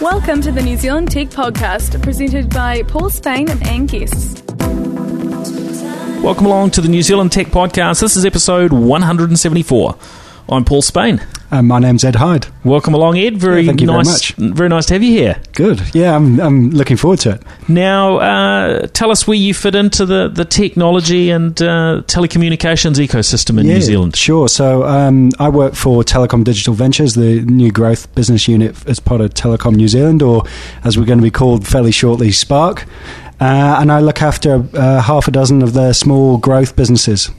Welcome to the New Zealand Tech Podcast, presented by Paul Spain and Anne Guests. Welcome along to the New Zealand Tech Podcast. This is episode 174. I'm Paul Spain. Uh, my name's Ed Hyde. Welcome along, Ed. Very Yeah, thank you very nice. much. Very nice to have you here. Good. Yeah, I'm, I'm looking forward to it. Now, uh, tell us where you fit into the, the technology and uh, telecommunications ecosystem in yeah, New Zealand. Sure. So um, I work for Telecom Digital Ventures, the new growth business unit as part of Telecom New Zealand, or as we're going to be called fairly shortly, Spark. Uh, and I look after uh, half a dozen of their small growth businesses.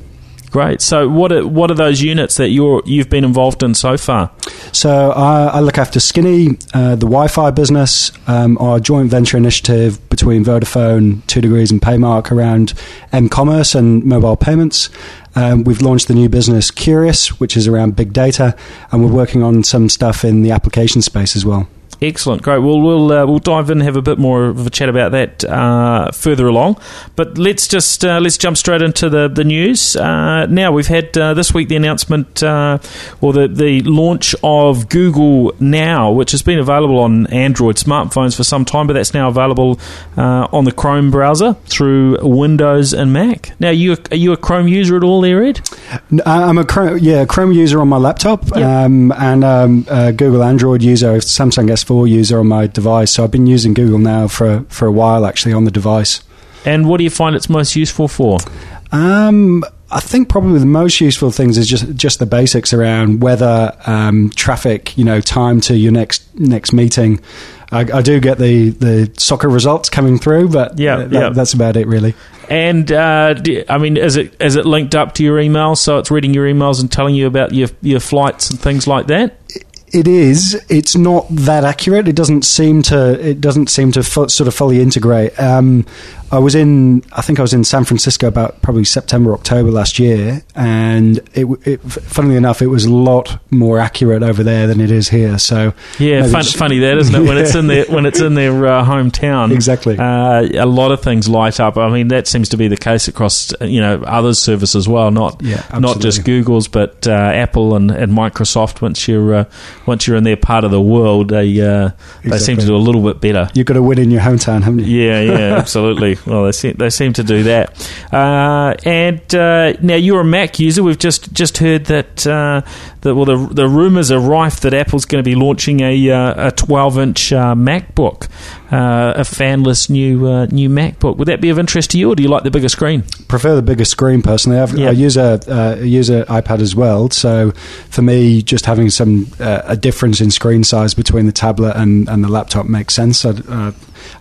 Great. So, what are, what are those units that you're you've been involved in so far? So I, I look after Skinny, uh, the Wi-Fi business, um, our joint venture initiative between Vodafone, 2degrees, and Paymark around m-commerce and mobile payments. Um, we've launched the new business Qrious, which is around big data, and we're working on some stuff in the application space as well. Excellent, great. Well, we'll uh, we'll dive in and have a bit more of a chat about that uh, further along. But let's just uh, let's jump straight into the the news. Uh, now we've had uh, this week the announcement uh, or the the launch of Google Now, which has been available on Android smartphones for some time, but that's now available on the Chrome browser through Windows and Mac. Now, you are you a Chrome user at all, there, Ed? I'm a Chrome, yeah Chrome user on my laptop, Yep. um, and um, a Google Android user, Samsung S4 user on my device. So I've been using Google now for for a while actually on the device. And what do you find it's most useful for? Um, I think probably the most useful things is just just the basics around weather, um, traffic, you know, time to your next next meeting. I, I do get the, the soccer results coming through, but Yeah, that- yeah. that's about it really. And uh, do- I mean, is it is it linked up to your email? So it's reading your emails and telling you about your your flights and things like that. It is. It's not that accurate. It doesn't seem to. It doesn't seem to fu- sort of fully integrate. Um, I was in. I think I was in San Francisco about probably September, October last year, and it, it. Funnily enough, it was a lot more accurate over there than it is here. So Yeah, fun, just- funny that isn't it? When it's in their when it's in their uh, hometown, Exactly. Uh, a lot of things light up. I mean, that seems to be the case across you know other services as well. Not Yeah, not just. Google's, but uh, Apple and, and Microsoft. Once you're uh, once you're in their part of the world, they uh, they seem to do a little bit better. You've got to win in your hometown, haven't you? Yeah, yeah, absolutely. Well, they seem, they seem to do that. Uh, and uh, now you're a Mac user. We've just just heard that uh, that well, the the rumours are rife that Apple's going to be launching a uh, a 12 inch uh, MacBook, uh, a fanless new uh, new MacBook. Would that be of interest to you, or do you like the bigger screen? prefer the bigger screen personally. I use a uh, use an iPad as well, so for me, just having some uh, a difference in screen size between the tablet and, and the laptop makes sense. I, uh,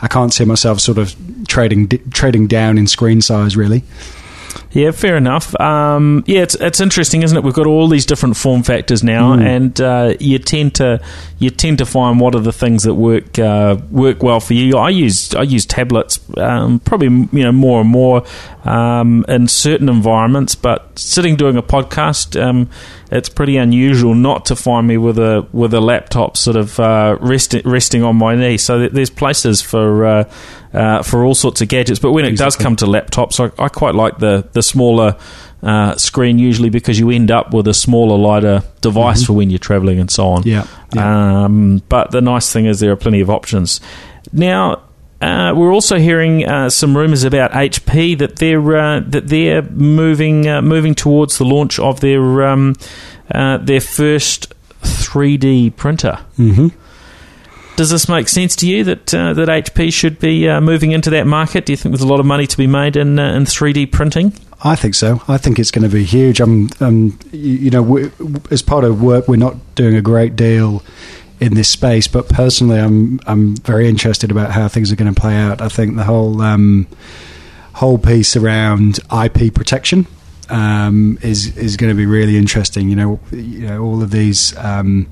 I can't see myself sort of trading di- trading down in screen size really. Yeah, fair enough. Um, yeah, it's it's interesting, isn't it? We've got all these different form factors now, Mm. and uh, you tend to you tend to find what are the things that work uh, work well for you. I use I use tablets um, probably you know more and more um, in certain environments, but sitting doing a podcast, um, it's pretty unusual not to find me with a with a laptop sort of uh, resting resting on my knee. So there's places for. Uh, uh, for all sorts of gadgets, but when it does come to laptops, I, I quite like the the smaller uh, screen usually because you end up with a smaller, lighter device for when you're traveling and so on. Mm-hmm. Yeah, yeah. Um, but the nice thing is there are plenty of options. Now, uh, we're also hearing uh, some rumours about HP that they're uh, that they're moving uh, moving towards the launch of their um, uh, their first 3D printer. hmm Does this make sense to you that uh, that HP should be uh, moving into that market? Do you think there's a lot of money to be made in uh, in 3D printing? I think so. I think it's going to be huge. I'm, um, you, know, we, as part of work, we're not doing a great deal in this space, but personally, I'm I'm very interested about how things are going to play out. I think the whole um, whole piece around IP protection um, is is going to be really interesting. You know, you know, all of these. Um,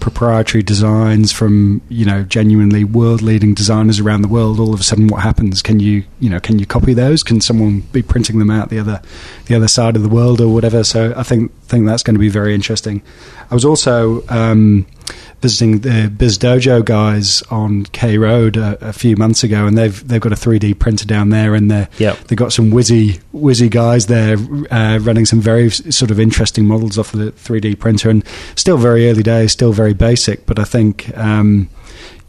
proprietary designs from you know genuinely world leading designers around the world all of a sudden what happens can you you know can you copy those can someone be printing them out the other the other side of the world or whatever so i think think that's going to be very interesting i was also um visiting the Biz Dojo guys on K Road a, a few months ago, and they've they've got a 3D printer down there, and they Yep. they've got some whizzy whizzy guys there uh, running some very sort of interesting models off of the 3D printer, and still very early days, still very basic, but I think. Um,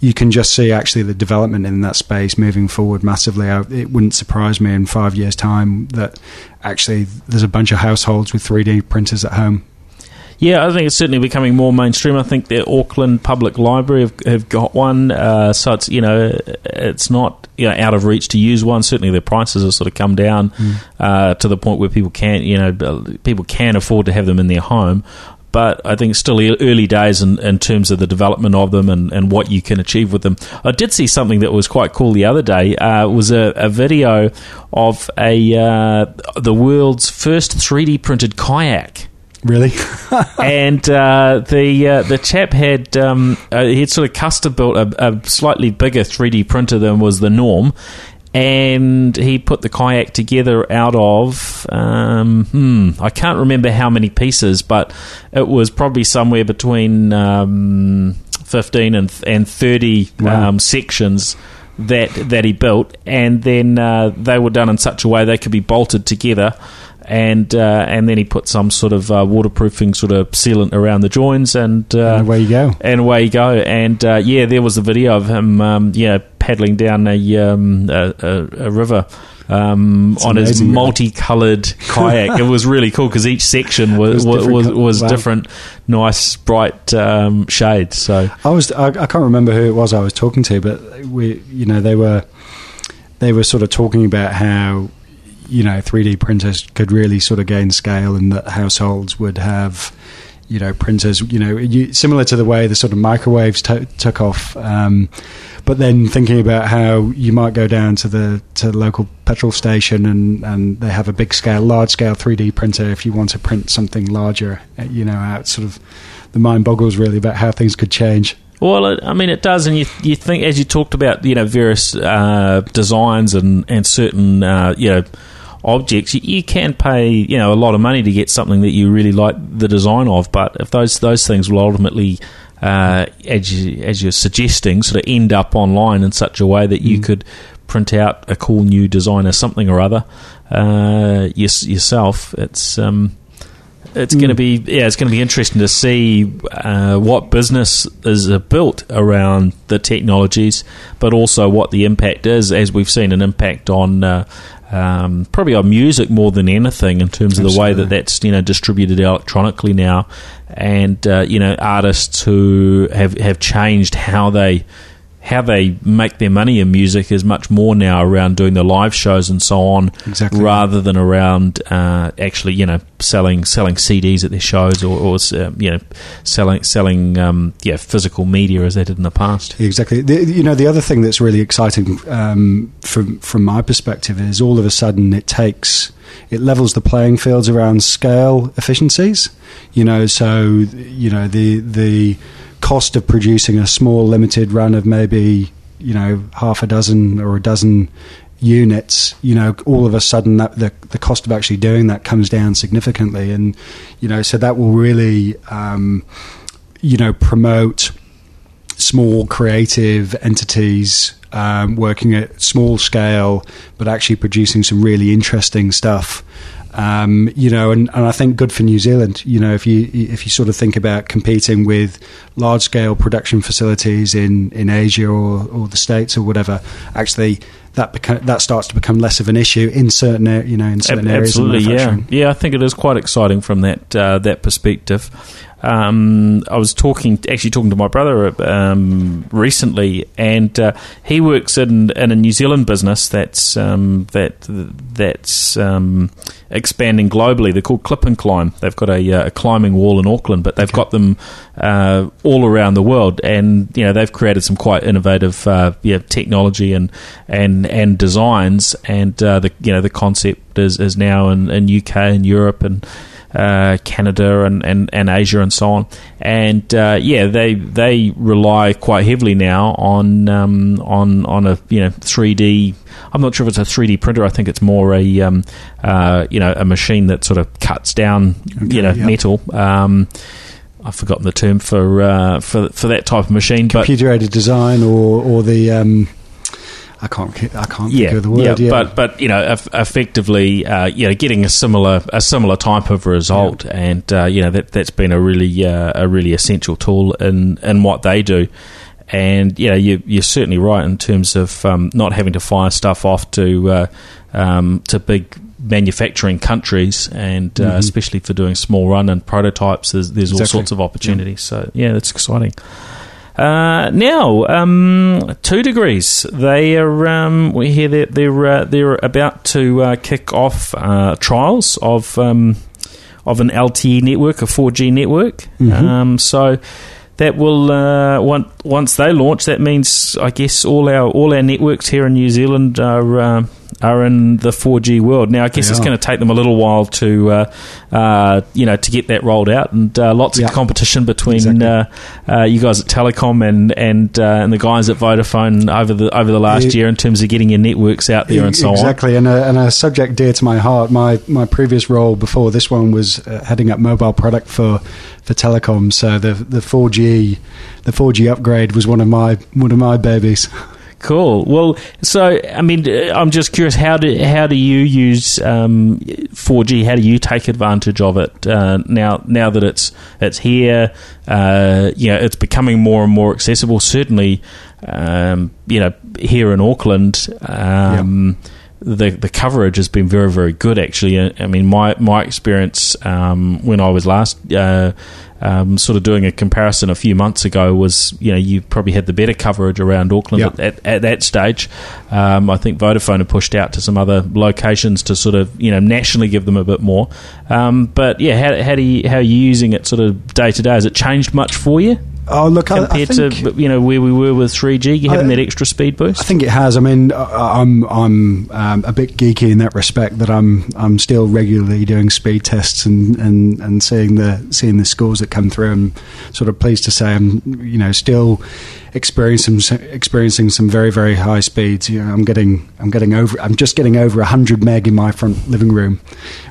you can just see actually the development in that space moving forward massively. I, it wouldn't surprise me in five years' time that actually there's a bunch of households with 3D printers at home. Yeah, I think it's certainly becoming more mainstream. I think the Auckland Public Library have, have got one, uh, so it's you know it's not you know out of reach to use one. Certainly, the prices have sort of come down mm. uh, to the point where people can you know people can afford to have them in their home but I think it's still early days in, in terms of the development of them and, and what you can achieve with them. I did see something that was quite cool the other day. Uh, it was a, a video of a uh, the world's first 3D printed kayak. Really? and uh, the uh, the chap had um, uh, he had sort of custom built a, a, slightly bigger 3D printer than was the norm, and he put the kayak together out of um, hmm, I can't remember how many pieces, but it was probably somewhere between um, fifteen and and thirty wow. um, sections that that he built, and then uh, they were done in such a way they could be bolted together and uh, and then he put some sort of uh, waterproofing sort of sealant around the joins, and, uh, and away you go, and away you go, and uh, yeah, there was a video of him, um, yeah, paddling down a um, a, a, a, river. Um, on his multicolored kayak, it was really cool because each section was was was, was wow. different, nice bright um, shades. So I was I, I can't remember who it was I was talking to, but we you know they were they were sort of talking about how you know 3D printers could really sort of gain scale, and that households would have you know printers you know you, similar to the way the sort of microwaves t- took off. Um, but then thinking about how you might go down to the to the local petrol station and, and they have a big scale, large scale 3D printer if you want to print something larger. Uh, you know, out sort of the mind boggles really about how things could change. Well, I mean, it does, and you you think as you talked about, you know, various uh, designs and and certain, uh, you know objects, you, you, can pay you know a lot of money to get something that you really like the design of. But if those those things will ultimately, uh, as you, as you're suggesting, sort of end up online in such a way that you mm. could print out a cool new design or something or other uh, yourself, it's. Um, it's mm. going to be yeah, it's going to be interesting to see uh, what business is built around the technologies, but also what the impact is, as we've seen an impact on uh, um, probably on music more than anything in terms of Absolutely. the way that that's you know distributed electronically now, and uh, you know artists who have have changed how they how they make their money in music is much more now around doing the live shows and so on, exactly. rather than around uh, actually you know selling selling CDs at their shows or, or uh, you know selling selling um, yeah physical media as they did in the past. Exactly. The, you know the other thing that's really exciting um, from from my perspective is all of a sudden it takes it levels the playing fields around scale efficiencies. You know, so you know the the cost of producing a small limited run of maybe you know half a dozen or a dozen units, you know, all of a sudden that the the cost of actually doing that comes down significantly, and you know, so that will really, um, you know, promote small creative entities um, working at small scale, but actually producing some really interesting stuff. Um, you know, and, and I think good for New Zealand. You know, if you if you sort of think about competing with large scale production facilities in, in Asia or, or the States or whatever, actually that beca- that starts to become less of an issue in certain you know in certain areas. Absolutely, yeah, yeah. I think it is quite exciting from that uh, that perspective. Um, I was talking, actually talking to my brother um, recently, and uh, he works in, in a New Zealand business that's um, that that's um, expanding globally. They're called Clip and Climb. They've got a, uh, a climbing wall in Auckland, but they've okay. got them uh, all around the world, and you know they've created some quite innovative uh, yeah, technology and and and designs, and uh, the you know the concept is, is now in, in UK and Europe and uh, Canada and, and, and Asia and so on. And uh, yeah, they they rely quite heavily now on um, on on a you know 3D. I'm not sure if it's a 3D printer. I think it's more a um, uh, you know a machine that sort of cuts down okay, you know metal. Um, I've forgotten the term for uh, for for that type of machine. Computer aided design or or the um, I can't I can't yeah, think of the word. Yeah, yeah. but but you know, effectively, uh, you know, getting a similar a similar type of result, yeah. and uh, you know that that's been a really uh, a really essential tool in in what they do. and you know you, you're certainly right in terms of um, not having to fire stuff off to uh, um, to big manufacturing countries, and uh, Mhm. especially for doing small run and prototypes, there's, there's all sorts of opportunities. So yeah, that's exciting. Uh, now, um, 2degrees. They are. Um, we hear that they're uh, they're about to uh, kick off uh, trials of um, of an LTE network, a 4G network. Mhm. Um, so that will uh, once once they launch, that means I guess all our all our networks here in New Zealand are. Are in the 4G world now. I guess They it's are. going to take them a little while to, uh, uh, you know, to get that rolled out, and uh, lots Yeah. of competition between Exactly. uh, uh, you guys at Telecom and and uh, and the guys at Vodafone over the over the last year in terms of getting your networks out there and so on. exactly, and a, and a subject dear to my heart. My my previous role before this one was uh, heading up mobile product for for telecom. So the the four G the four G upgrade was one of my one of my babies. Cool. Well, so I mean, I'm just curious how do how do you use um, 4G? How do you take advantage of it uh, now? Now that it's it's here, uh, you know, it's becoming more and more accessible. Certainly, um, you know, here in Auckland. Um, The, the coverage has been very very good actually. Uh, I mean my my experience um, when I was last uh, um, sort of doing a comparison a few months ago was you know you probably had the better coverage around Auckland at, at, at that stage. Um, I think Vodafone had pushed out to some other locations to sort of you know nationally give them a bit more. Um, but yeah, how, how do you how are you using it sort of day to day? Has it changed much for you Oh look, I, I compared think, to you know where we were with three G? You having I- that extra speed boost. I think it has. I mean, I- I'm I'm um, a bit geeky in that respect that I'm I'm still regularly doing speed tests and, and, and seeing the seeing the scores that come through. I'm sort of pleased to say I'm you know still experiencing experiencing some very very high speeds. You know, I'm getting I'm getting over I'm just getting over 100 meg in my front living room,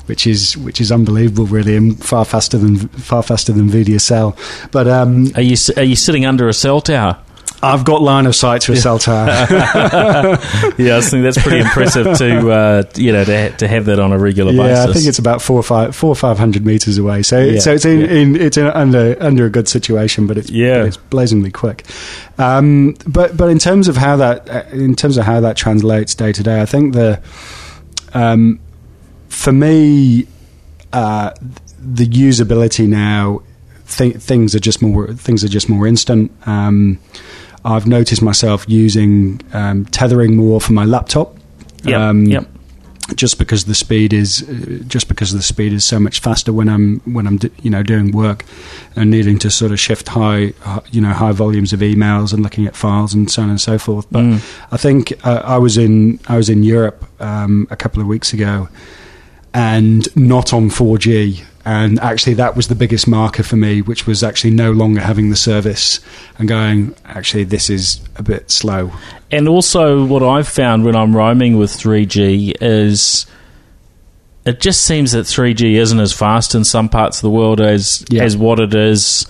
which is which is unbelievable really and far faster than far faster than VDSL. But um, Are you are you sitting under a cell tower? I've got line of sight to a cell tower. yeah, I think that's pretty impressive to uh, you know to, ha- to have that on a regular yeah, basis. I think it's about four or five, four or five hundred meters away. So, Yeah, so it's in, yeah. in it's in under under a good situation, but it's Yeah. but it's blazingly quick. Um, but but in terms of how that uh, in terms of how that translates day to day, I think the um, for me uh, the usability now th- things are just more things are just more instant. Um, I've noticed myself using um, tethering more for my laptop. Yep, Um, yep. just because the speed is uh, just because the speed is so much faster when I'm when I'm you know doing work and needing to sort of shift high you know high volumes of emails and looking at files and so on and so forth. But Mm. I think uh, I was in I was in Europe um, a couple of weeks ago and not on 4G. And actually, that was the biggest marker for me, which was actually no longer having the service and going, actually, this is a bit slow. And also, what I've found when I'm roaming with 3G is it just seems that 3G isn't as fast in some parts of the world as Yeah. as what it is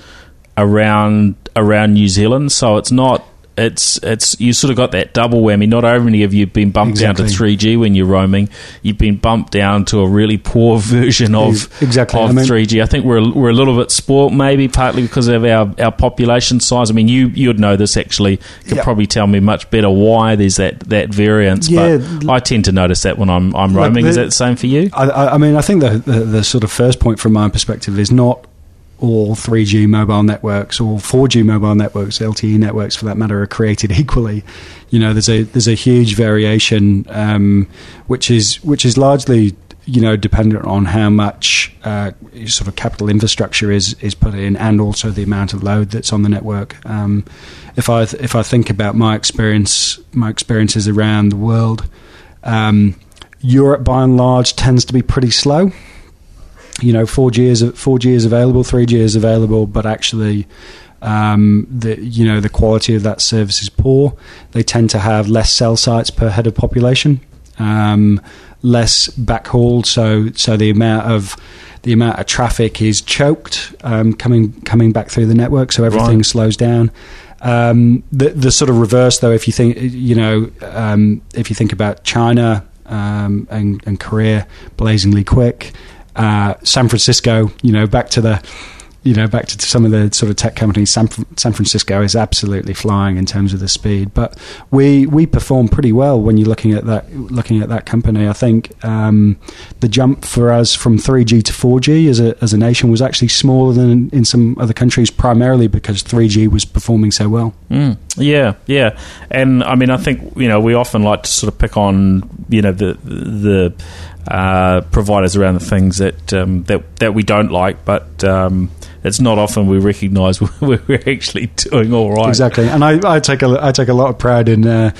around around New Zealand. So it's not. It's it's you sort of got that double whammy. Not only have you been bumped down to 3G when you're roaming, you've been bumped down to a really poor version of Exactly. of I mean- 3G. I think we're we're a little bit spoilt, maybe partly because of our, our population size. I mean, you you'd know this actually. Could Yeah. probably tell me much better why there's that, that variance. Yeah. but I tend to notice that when I'm I'm Like roaming. Is the- that the same for you? I, I I mean, I think the, the, the sort of first point from my perspective is not all 3G mobile networks all 4G mobile networks, LTE networks for that matter, are created equally. You know, there's a there's a huge variation, um, which is which is largely you know dependent on how much uh, sort of capital infrastructure is is put in, and also the amount of load that's on the network. Um, if I if I think about my experience, my experiences around the world. Um, Europe, by and large, tends to be pretty slow. You know, 4G is 4G is available, 3G is available, but actually, um, the you know the quality of that service is poor. They tend to have less cell sites per head of population, um, less backhaul, so so the amount of the amount of traffic is choked um, coming coming back through the network, so everything Right. slows down. Um, the the sort of reverse, though, if you think you know, um, if you think about China um, and, and Korea, blazingly quick. Uh, San Francisco, you know, back to the you know, back to some of the sort of tech companies, San, San Francisco is absolutely flying in terms of the speed. But we we perform pretty well when you're looking at that looking at that company. I think um, the jump for us from 3G to 4G as a as a nation was actually smaller than in some other countries, primarily because 3G was performing so well. Mm, yeah, yeah, and I mean, I think you know we often like to sort of pick on you know the the uh, providers around the things that um, that that we don't like, but um, it's not often we recognise we're actually doing all right. Exactly, and I, I take a I take a lot of pride in. Uh,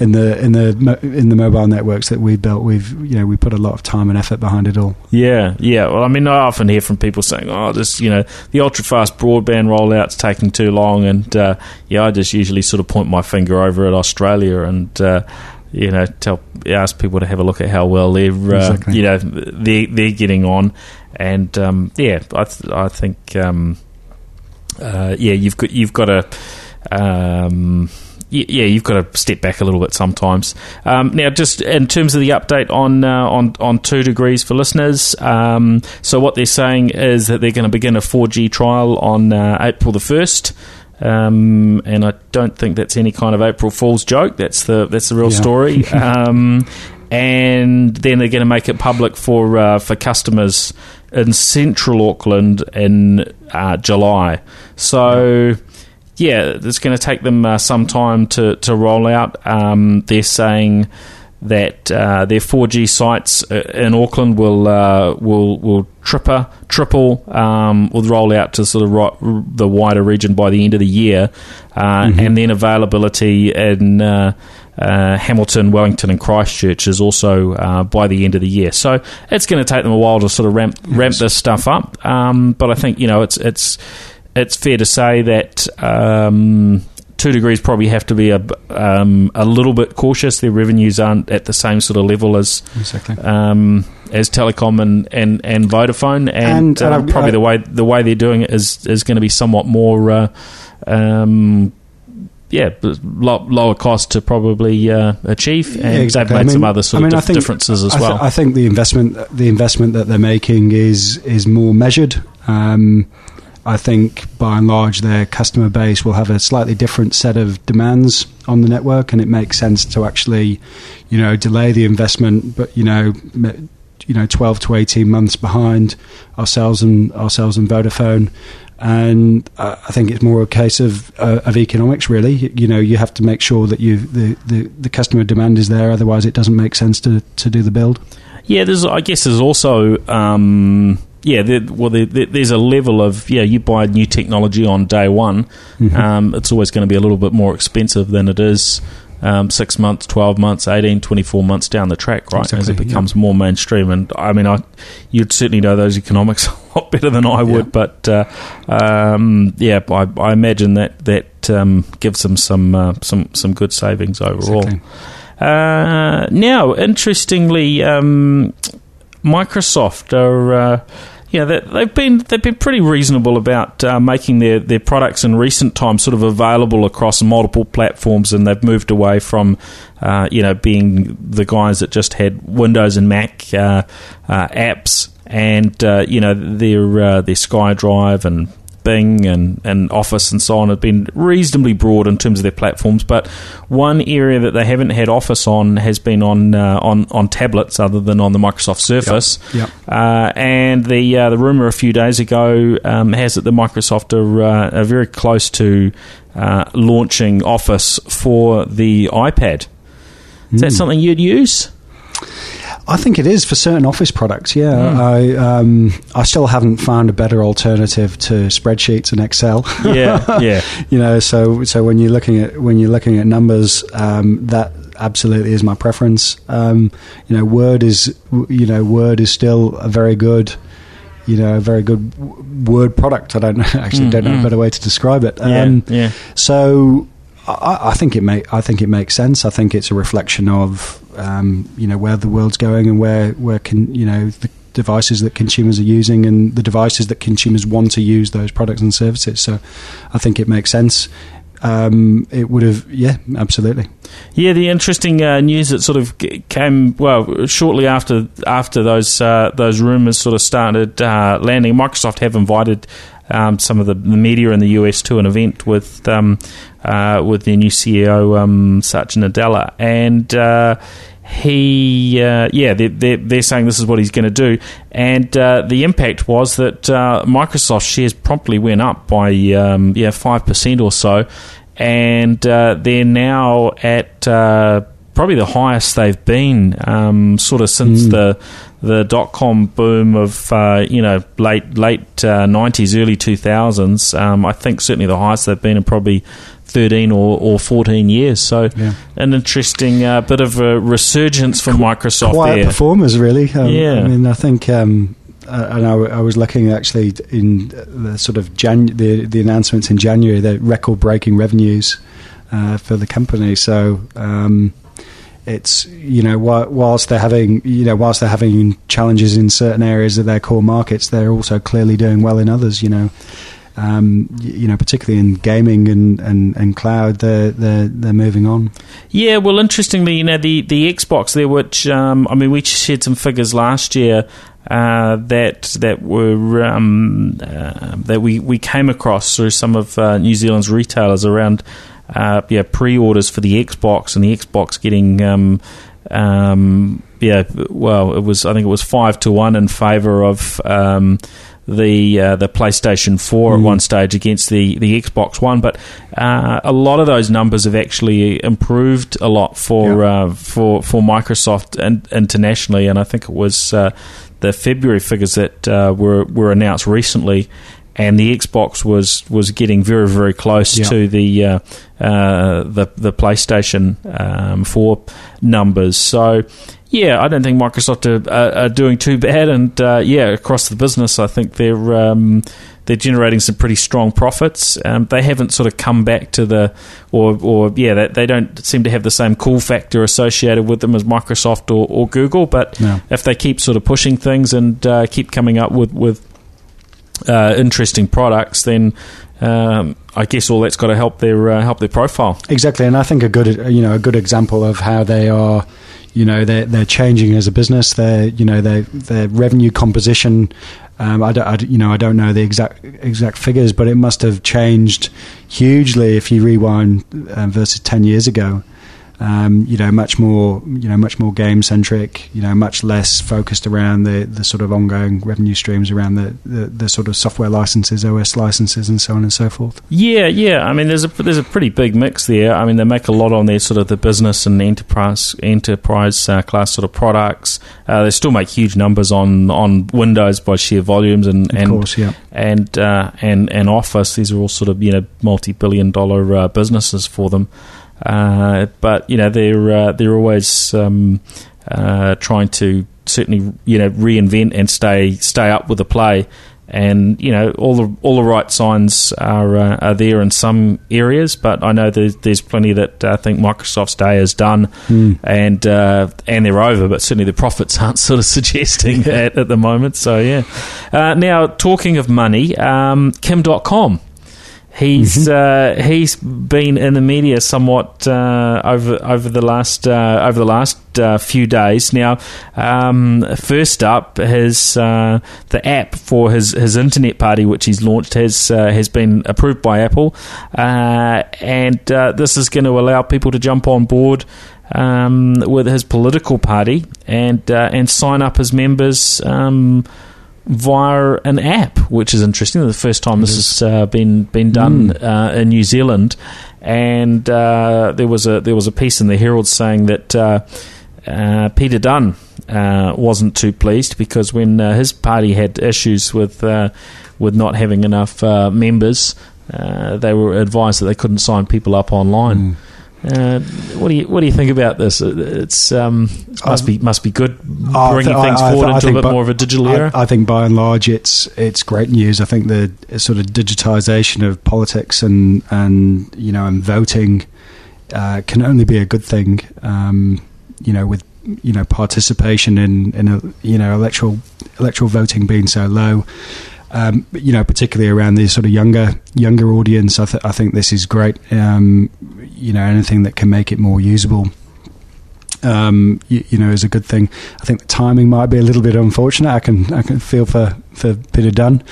in the in the in the mobile networks that we built, we've you know we put a lot of time and effort behind it all. Yeah, yeah. Well, I mean, I often hear from people saying, "Oh, this you know the ultra fast broadband rollout's taking too long," and uh, yeah, I just usually sort of point my finger over at Australia and. You know, tell ask people to have a look at how well they're, uh, exactly. you know, they're, they're getting on, and um, yeah, I th- I think um, uh, yeah, you've got you've got to. Um, yeah, you've got to step back a little bit sometimes. Um, now, just in terms of the update on uh, on on 2degrees for listeners, um, so what they're saying is that they're going to begin a 4G trial on uh, April the first. Um, and I don't think that's any kind of April Fool's joke. That's the that's the real yeah. story. Um, and then they're going to make it public for uh, for customers in central Auckland in uh, July. So. Yeah, it's going to take them uh, some time to, to roll out. Um, they're saying that uh, their 4G sites uh, in Auckland will uh, will will tripper, triple, um, will roll out to sort of ro- the wider region by the end of the year, uh, mm-hmm. and then availability in. Uh, uh, Hamilton, Wellington, and Christchurch is also uh, by the end of the year. So it's going to take them a while to sort of ramp ramp this stuff up. Um, but I think you know it's it's it's fair to say that um, 2degrees probably have to be a, um, a little bit cautious. Their revenues aren't at the same sort of level as exactly. um, as Telecom and, and, and Vodafone, and, and um, probably the way the way they're doing it is is going to be somewhat more. Uh, um, yeah, lower cost to probably uh, achieve, and yeah, exactly. they've made I mean, some other sort I mean, of dif- differences as I th- well. I think the investment, the investment that they're making is is more measured. Um, I think by and large their customer base will have a slightly different set of demands on the network, and it makes sense to actually, you know, delay the investment, but you know, you know, twelve to eighteen months behind ourselves and ourselves and Vodafone. And I think it's more a case of uh, of economics, really. You know, you have to make sure that you the, the, the customer demand is there, otherwise it doesn't make sense to, to do the build. Yeah, there's I guess there's also um, yeah, there, well, there, there's a level of yeah. You buy new technology on day one, mm-hmm. um, it's always going to be a little bit more expensive than it is um, six months, 12 months, 18, 24 months down the track, right? Exactly, As it becomes yeah. more mainstream. And I mean, I you'd certainly know those economics a lot better than I would, yeah. but uh, um, yeah, I, I, imagine that that um, gives them some uh, some some good savings overall. Exactly. Uh, now, interestingly, um, Microsoft are. Yeah, they've been they've been pretty reasonable about uh, making their, their products in recent times sort of available across multiple platforms, and they've moved away from uh, you know being the guys that just had Windows and Mac uh, uh apps, and uh, you know their uh, their SkyDrive and Bing and, and Office and so on have been reasonably broad in terms of their platforms, but one area that they haven't had Office on has been on uh, on on tablets, other than on the Microsoft Surface. Yep. yep. Uh, and the uh, the rumor a few days ago um, has it that Microsoft are, uh, are very close to uh, launching Office for the iPad. Is mm. that hmm. something you'd use? I think it is for certain office products. Yeah, mm. I um, I still haven't found a better alternative to spreadsheets and Excel. Yeah, yeah. you know, so so when you're looking at when you're looking at numbers, um, that absolutely is my preference. Um, you know, Word is you know Word is still a very good you know, a very good word product. I don't actually mm, don't know mm. a better way to describe it. Um, yeah, yeah. So I, I, think it may. I think it makes sense. I think it's a reflection of um, you know where the world's going and where where can you know the devices that consumers are using and the devices that consumers want to use those products and services. So I think it makes sense. Um, it would have, yeah, absolutely. Yeah, the interesting uh, news that sort of came well shortly after after those uh, those rumors sort of started uh, landing. Microsoft have invited um, some of the, the, media in the US to an event with um, uh, with their new CEO um, Satya Nadella, and uh, he, uh, yeah, they're, they're, they're, saying this is what he's going to do. And uh, the impact was that uh, Microsoft shares promptly went up by um, yeah five percent or so, and uh, they're now at probably the highest they've been um, sort of since mm. the the dot com boom of uh, you know late late nineties, early two thousands. Um, I think certainly the highest they've been in probably 13 or, or 14 years. So, yeah. an interesting uh, bit of a resurgence from Qu- Microsoft quiet there. performers, really. Um, yeah. I mean, I think. Um, uh, and I, I, was looking actually in the sort of Jan- the the announcements in January, the record breaking revenues uh, for the company. So um, it's you know whilst they're having you know whilst they're having challenges in certain areas of their core markets, they're also clearly doing well in others. You know, um, you know, particularly in gaming and, and, and cloud, they're, they're they're moving on. Yeah, well, interestingly, you know, the, the Xbox there, which um, I mean, we shared some figures last year uh, that that were um, uh, that we, we came across through some of uh, New Zealand's retailers around uh, yeah pre-orders for the Xbox and the Xbox getting. Um, um, yeah, well, it was. I think it was five to one in favour of um, the uh, the PlayStation 4 mm. at one stage against the, the Xbox One, but uh, a lot of those numbers have actually improved a lot for yeah. uh, for for Microsoft and internationally, and I think it was uh, the February figures that uh, were were announced recently. And the Xbox was, was getting very very close yeah. to the uh, the the PlayStation um, 4 numbers. So yeah, I don't think Microsoft are, are, are doing too bad, and uh, yeah, across the business, I think they're um, they're generating some pretty strong profits. Um, they haven't sort of come back to the, or or yeah, they, they, don't seem to have the same cool factor associated with them as Microsoft or, or Google. But no. if they keep sort of pushing things and uh, keep coming up with with uh, interesting products, then um, I guess all that's got to help their uh, help their profile. Exactly, and I think a good you know a good example of how they are you know they're they're changing as a business. Their you know their their revenue composition. Um, I, don't, I, you know I don't know the exact exact figures, but it must have changed hugely if you rewind uh, versus ten years ago um, you know, much more, you know, much more game centric, you know, much less focused around the, the sort of ongoing revenue streams around the, the, the, sort of software licenses, OS licenses, and so on and so forth. Yeah, yeah. I mean, there's a there's a pretty big mix there. I mean, they make a lot on their sort of the business and enterprise enterprise uh, class sort of products. Uh, they still make huge numbers on, on Windows by sheer volumes and and course, yeah. and, uh, and and Office. These are all sort of you know multi billion dollar uh, businesses for them. Uh, but you know they're uh, they're always um, uh, trying to certainly you know reinvent and stay stay up with the play. And you know all the all the right signs are uh, are there in some areas, but I know there's, there's plenty that I think Microsoft's day is done, mm. and uh, and they're over. But certainly the profits aren't sort of suggesting that at the moment. So yeah. now talking of money, um, Kim Dotcom He's mm-hmm. uh, he's been in the media somewhat uh, over over the last uh, over the last uh, few days. Now, um, first up, his uh, the app for his, his internet party, which he's launched, has uh, has been approved by Apple, and this is going to allow people to jump on board. Um, with his political party and and sign up as members um, via an app, which is interesting. The first time this has uh, been been done mm. uh, in New Zealand, and uh, there was a there was a piece in the Herald saying that uh, uh, Peter Dunne uh, wasn't too pleased because when his party had issues with with not having enough members, they were advised that they couldn't sign people up online. Mm. Uh, what do you what do you think about this? It's um, it must be must be good bringing th- things I, forward I, into a bit by, more of a digital era. I, think by and large it's it's great news. I think the sort of digitization of politics and and you know and voting uh, can only be a good thing. Um, you know, with you know participation in in a, you know electoral electoral voting being so low um, you know, particularly around the sort of younger younger audience, I, th- I think this is great. Um, you know, anything that can make it more usable. Um, you, you, know, is a good thing. I think the timing might be a little bit unfortunate. I can I can feel for for Peter Dunne,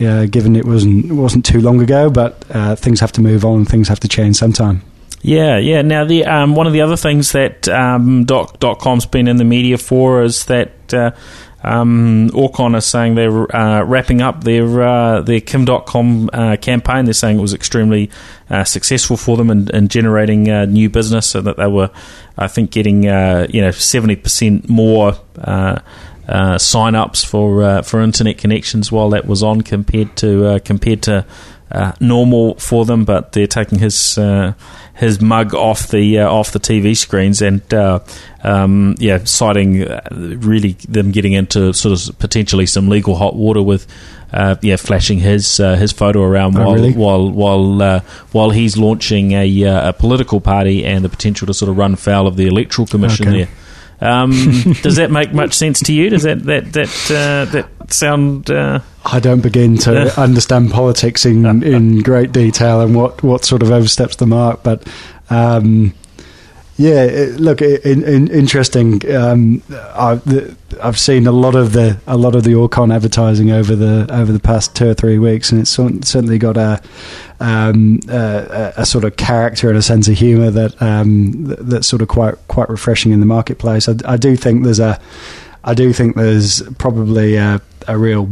uh, given it wasn't wasn't too long ago. But uh, things have to move on. Things have to change sometime. Yeah, yeah. Now, the um, one of the other things that um, dot, dot com's been in the media for is that uh, um, Orcon is saying they're uh, wrapping up their uh, their Kim Dotcom uh, campaign. They're saying it was extremely uh, successful for them in, in generating uh, new business, so that they were, I think, getting uh, you know seventy percent more. Uh, sign-ups for uh, for internet connections while that was on compared to compared to normal for them, but they're taking his his mug off the uh, off the TV screens and uh, um, yeah, citing uh, really them getting into sort of potentially some legal hot water with. Uh, yeah, flashing his uh, his photo around oh, while really? while while uh, while he's launching a, a political party and the potential to sort of run foul of the electoral commission Okay. there. Um, does that make much sense to you? Does that that that that sound? I don't begin to understand politics in, in great detail and what, what sort of oversteps the mark, but um, yeah, it, look, i in, in, interesting. Um, I, the, I've seen a lot of the a lot of the Orcon advertising over the over the past two or three weeks, and it's certainly got a um, a, a sort of character and a sense of humour that um, that's sort of quite quite refreshing in the marketplace. I, I do think there's a I do think there's probably a, a real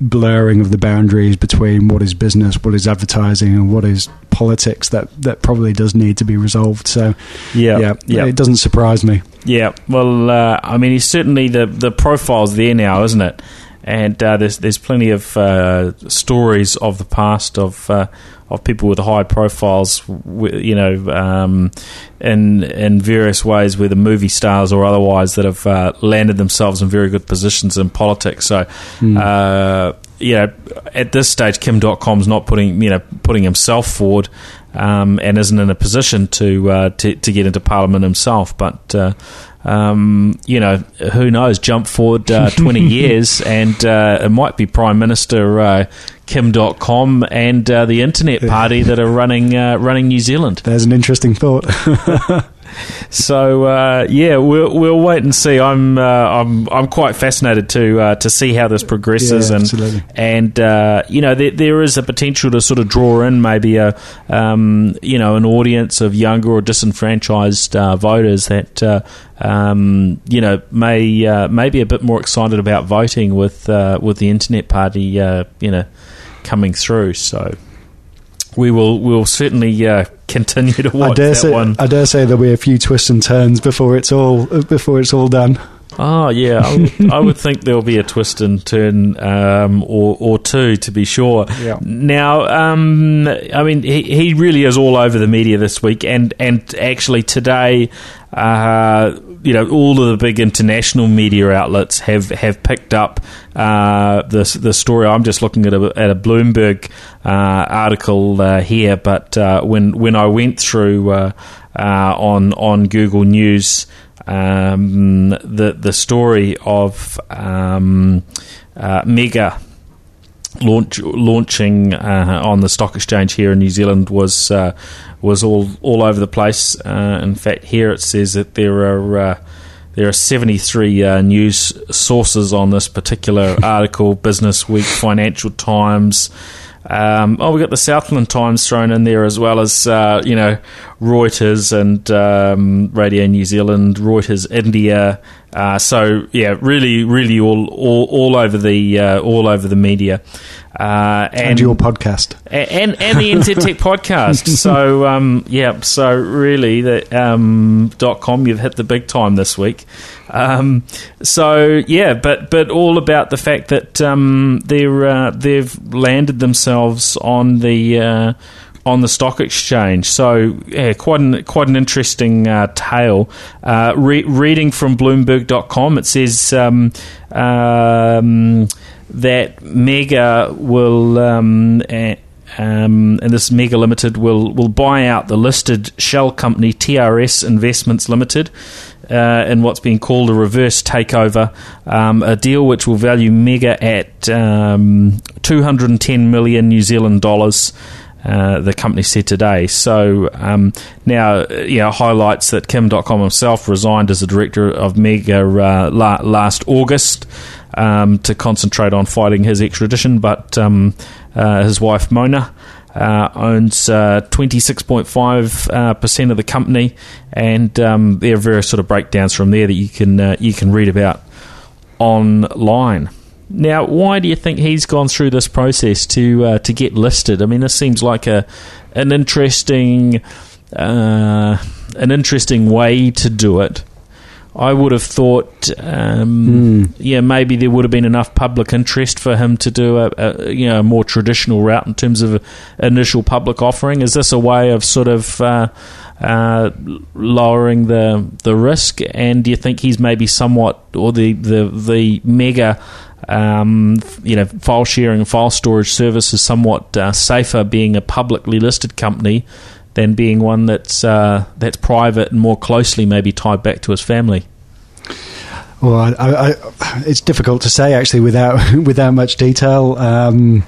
blurring of the boundaries between what is business, what is advertising, and what is politics that, that probably does need to be resolved. So, Yeah, yeah, yeah. it doesn't surprise me. Yeah, well, uh, I mean, he's certainly the the profile's there now, isn't it? And uh, there's there's plenty of uh, stories of the past of uh, of people with high profiles, you know, um, in in various ways, whether movie stars or otherwise, that have uh, landed themselves in very good positions in politics. So. Uh, you know, at this stage, Kim Dotcom's not putting you know putting himself forward, um, and isn't in a position to uh, to, to get into Parliament himself. But uh, um, you know, who knows? Jump forward uh, twenty years, and uh, it might be Prime Minister uh, Kim Dotcom and uh, the Internet Party that are running uh, running New Zealand. There's an interesting thought. So uh, yeah, we'll we'll wait and see. I'm uh, I'm I'm quite fascinated to uh, to see how this progresses, Yeah, and absolutely. and uh, you know there, there is a potential to sort of draw in maybe a um, you know an audience of younger or disenfranchised uh, voters that. Uh, um, you know, may uh, may be a bit more excited about voting with uh, with the internet party, uh, you know, coming through. So we will we'll certainly uh, continue to watch I dare that say, one. I dare say there'll be a few twists and turns before it's all before it's all done. Oh yeah, I would, I would think there'll be a twist and turn um, or or two to be sure. Yeah. Now, um, I mean, he, he really is all over the media this week, and and actually today, uh, you know, all of the big international media outlets have have picked up uh, the the story. I'm just looking at a at a Bloomberg uh, article uh, here, but uh, when when I went through uh, uh, on on Google News um, the the story of um, Mega launch, launching uh, on the stock exchange here in New Zealand was uh, was all all over the place. Uh, in fact, here it says that there are. Uh, there are 73 uh, news sources on this particular article Business Week, Financial Times. Um, oh, we got the Southland Times thrown in there as well as, uh, you know, Reuters and um, Radio New Zealand, Reuters India. Uh, so yeah, really, really all all, all over the uh, all over the media, uh, and, And your podcast. a- and and the NZ Tech podcast. So um, yeah, so really the um, dot com you've hit the big time this week. Um, so yeah, but but all about the fact that um, they're uh, they've landed themselves on the. On the stock exchange, so yeah, quite an quite an interesting uh, tale. Uh, re- reading from Bloomberg.com, it says um, um, that Mega will um, um, and this Mega Limited will will buy out the listed shell company TRS Investments Limited. Uh, in what's being called a reverse takeover, um, a deal which will value Mega at um, 210 million New Zealand dollars. Uh, the company said today. So um, now, uh, you know, highlights that Kim Dotcom himself resigned as the director of Mega uh, la- last August. um, to concentrate on fighting his extradition, but um, uh, his wife Mona. Uh, owns uh, 26.5 uh, percent of the company, and um, there are various sort of breakdowns from there that you can uh, you can read about online. Now, why do you think he's gone through this process to uh, to get listed? I mean, this seems like a an interesting uh, an interesting way to do it. I would have thought, um, mm. yeah, maybe there would have been enough public interest for him to do a, a you know a more traditional route in terms of initial public offering. Is this a way of sort of uh, uh, lowering the the risk? And do you think he's maybe somewhat, or the the the mega um, you know, file sharing and file storage service is somewhat uh, safer being a publicly listed company than being one that's uh, that's private and more closely maybe tied back to his family. Well, I, I, it's difficult to say actually without without much detail. Um,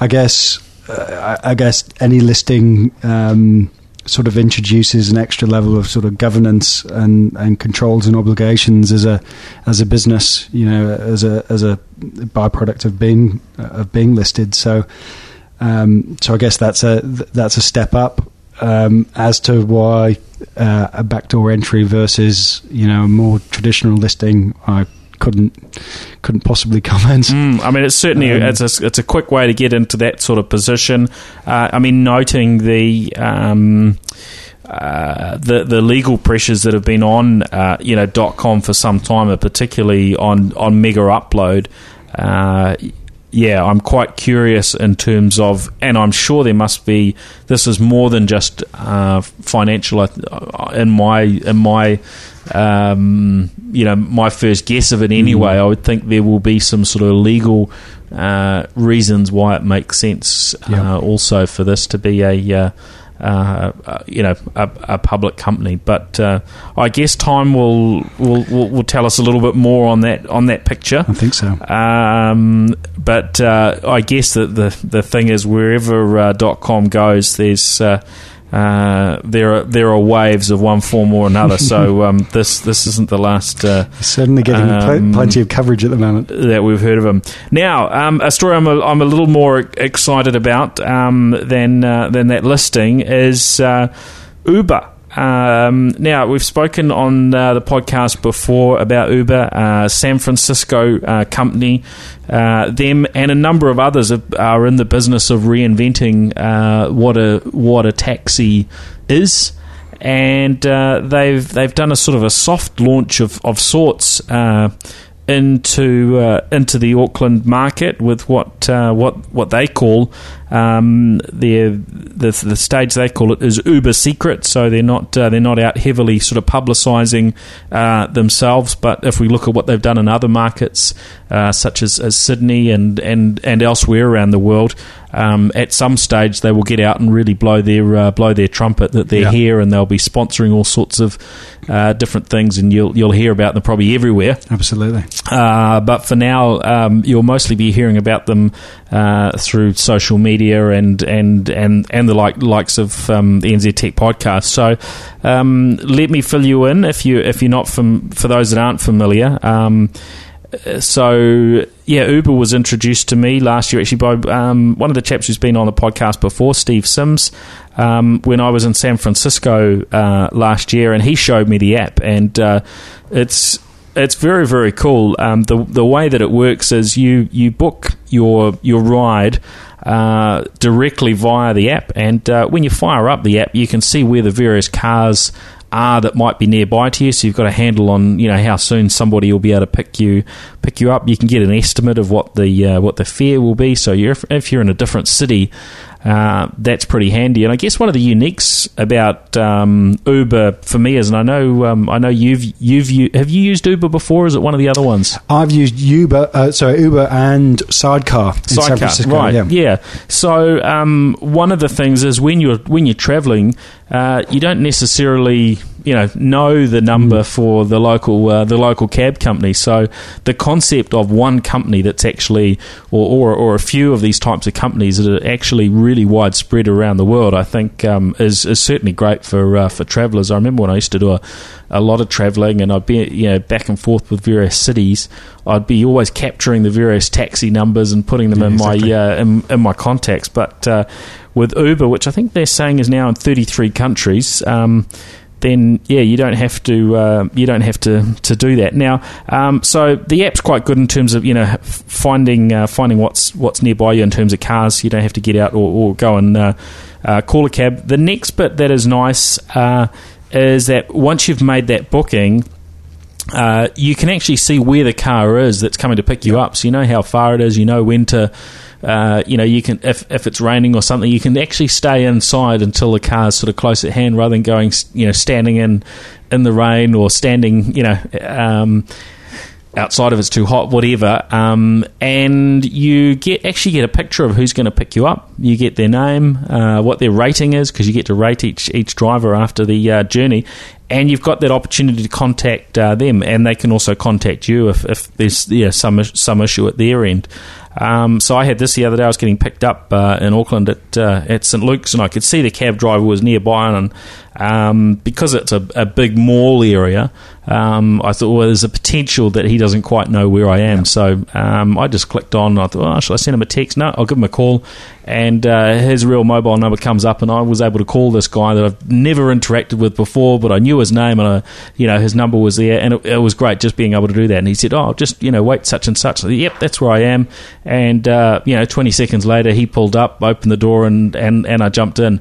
I guess uh, I, guess any listing. Um, sort of introduces an extra level of sort of governance and, and controls and obligations as a as a business, you know, as a as a byproduct of being of being listed. So, um, so I guess that's a that's a step up. Um, as to why uh, a backdoor entry versus you know a more traditional listing, I couldn't couldn't possibly comment. Mm, I mean, it's certainly um, it's a it's a quick way to get into that sort of position. Uh, I mean, noting the. Um, uh, the the legal pressures that have been on uh, you know Dotcom for some time, particularly on on Megaupload. Uh, yeah, I'm quite curious in terms of, and I'm sure there must be. This is more than just uh, financial. Uh, in my in my um, you know, my first guess of it anyway, mm. I would think there will be some sort of legal uh, reasons why it makes sense uh, also for this to be a. Uh, uh, uh, you know, a, a, public company. But uh, I guess time will, will, will will tell us a little bit more on that on that picture. I think so. Um, but I guess that the the thing is wherever Dotcom goes, there's uh, there are there are waves of one form or another. So um, this this isn't the last. Uh, Certainly getting um, pl- plenty of coverage at the moment that we've heard of him. Now, um, a story I'm a, I'm a little more excited about um, than uh, than that listing is uh, Uber. Um, now, we've spoken on uh, the podcast before about Uber, uh, San Francisco uh, company. Uh, them and a number of others are, are in the business of reinventing uh, what a what a taxi is, and uh, they've they've done a sort of a soft launch of of sorts into uh, into the Auckland market with what uh, what what they call um, their the the stage they call it is Uber secret. So they're not uh, they're not out heavily sort of publicising uh, themselves. But if we look at what they've done in other markets uh, such as, as Sydney and, and and elsewhere around the world, um, at some stage they will get out and really blow their uh, blow their trumpet that they're yeah. here and they'll be sponsoring all sorts of uh, different things and you'll you'll hear about them probably everywhere. Absolutely. Uh, but for now, um, you'll mostly be hearing about them uh, through social media and and and and the like likes of um, the NZ Tech podcast. So um, let me fill you in if you if you're not from for those that aren't familiar. So yeah, Uber was introduced to me last year actually by um, one of the chaps who's been on the podcast before, Steve Sims, um, when I was in San Francisco uh, last year, and he showed me the app, and uh, it's it's very very cool. Um, the the way that it works is you you book your your ride. Uh, directly via the app, and uh, when you fire up the app, you can see where the various cars are that might be nearby to you. So you've got a handle on you know how soon somebody will be able to pick you pick you up. You can get an estimate of what the uh, what the fare will be. So you're, if you're in a different city, uh, that's pretty handy. And I guess one of the uniques about um, Uber for me is, and I know um, I know you've you've have you used Uber before? is it one of the other ones? I've used Uber, uh, sorry, Uber and Sidecar in Sidecar, San Francisco. Right? Yeah. yeah. So um, one of the things is when you're when you're traveling, uh, you don't necessarily you know know the number mm. for the local uh, the local cab company. So the concept of one company that's actually or, or, or a few of these types of companies that are actually really widespread around the world, I think um, is is certainly great for uh, for travellers. I remember when I used to do a, a lot of travelling and I'd be you know back and forth with various cities. I'd be always capturing the various taxi numbers and putting them yeah, in exactly. my uh, in, in, my contacts, but uh, with Uber, which I think they're saying is now in 33 countries. Um, then yeah, you don't have to uh, you don't have to, to do that now. Um, so the app's quite good in terms of you know finding uh, finding what's what's nearby you in terms of cars. You don't have to get out or, or go and uh, uh call a cab. The next bit that is nice uh, is that once you've made that booking. Uh, you can actually see where the car is that's coming to pick you up, so you know how far it is. You know when to uh, you know, you can if if it's raining or something, you can actually stay inside until the car's sort of close at hand, rather than going, you know, standing in in the rain or standing, you know. Um, outside if it's too hot, whatever. Um, and you get actually get a picture of who's going to pick you up. You get their name, uh, what their rating is, because you get to rate each each driver after the uh, journey. And you've got that opportunity to contact uh, them, and they can also contact you if, if there's yeah, some some issue at their end. Um, so I had this the other day. I was getting picked up uh, in Auckland at uh, at St Luke's, and I could see the cab driver was nearby, and um, because it's a, a, big mall area, um, I thought, well, there's a potential that he doesn't quite know where I am. So um, I just clicked on. I thought, oh, shall I send him a text? No, I'll give him a call. And uh, his real mobile number comes up, and I was able to call this guy that I've never interacted with before, but I knew his name, and I, you know, his number was there, and it, it was great just being able to do that. And he said, oh, just you know, wait such and such. Said, yep, that's where I am. And uh, you know, 20 seconds later, he pulled up, opened the door, and and, and I jumped in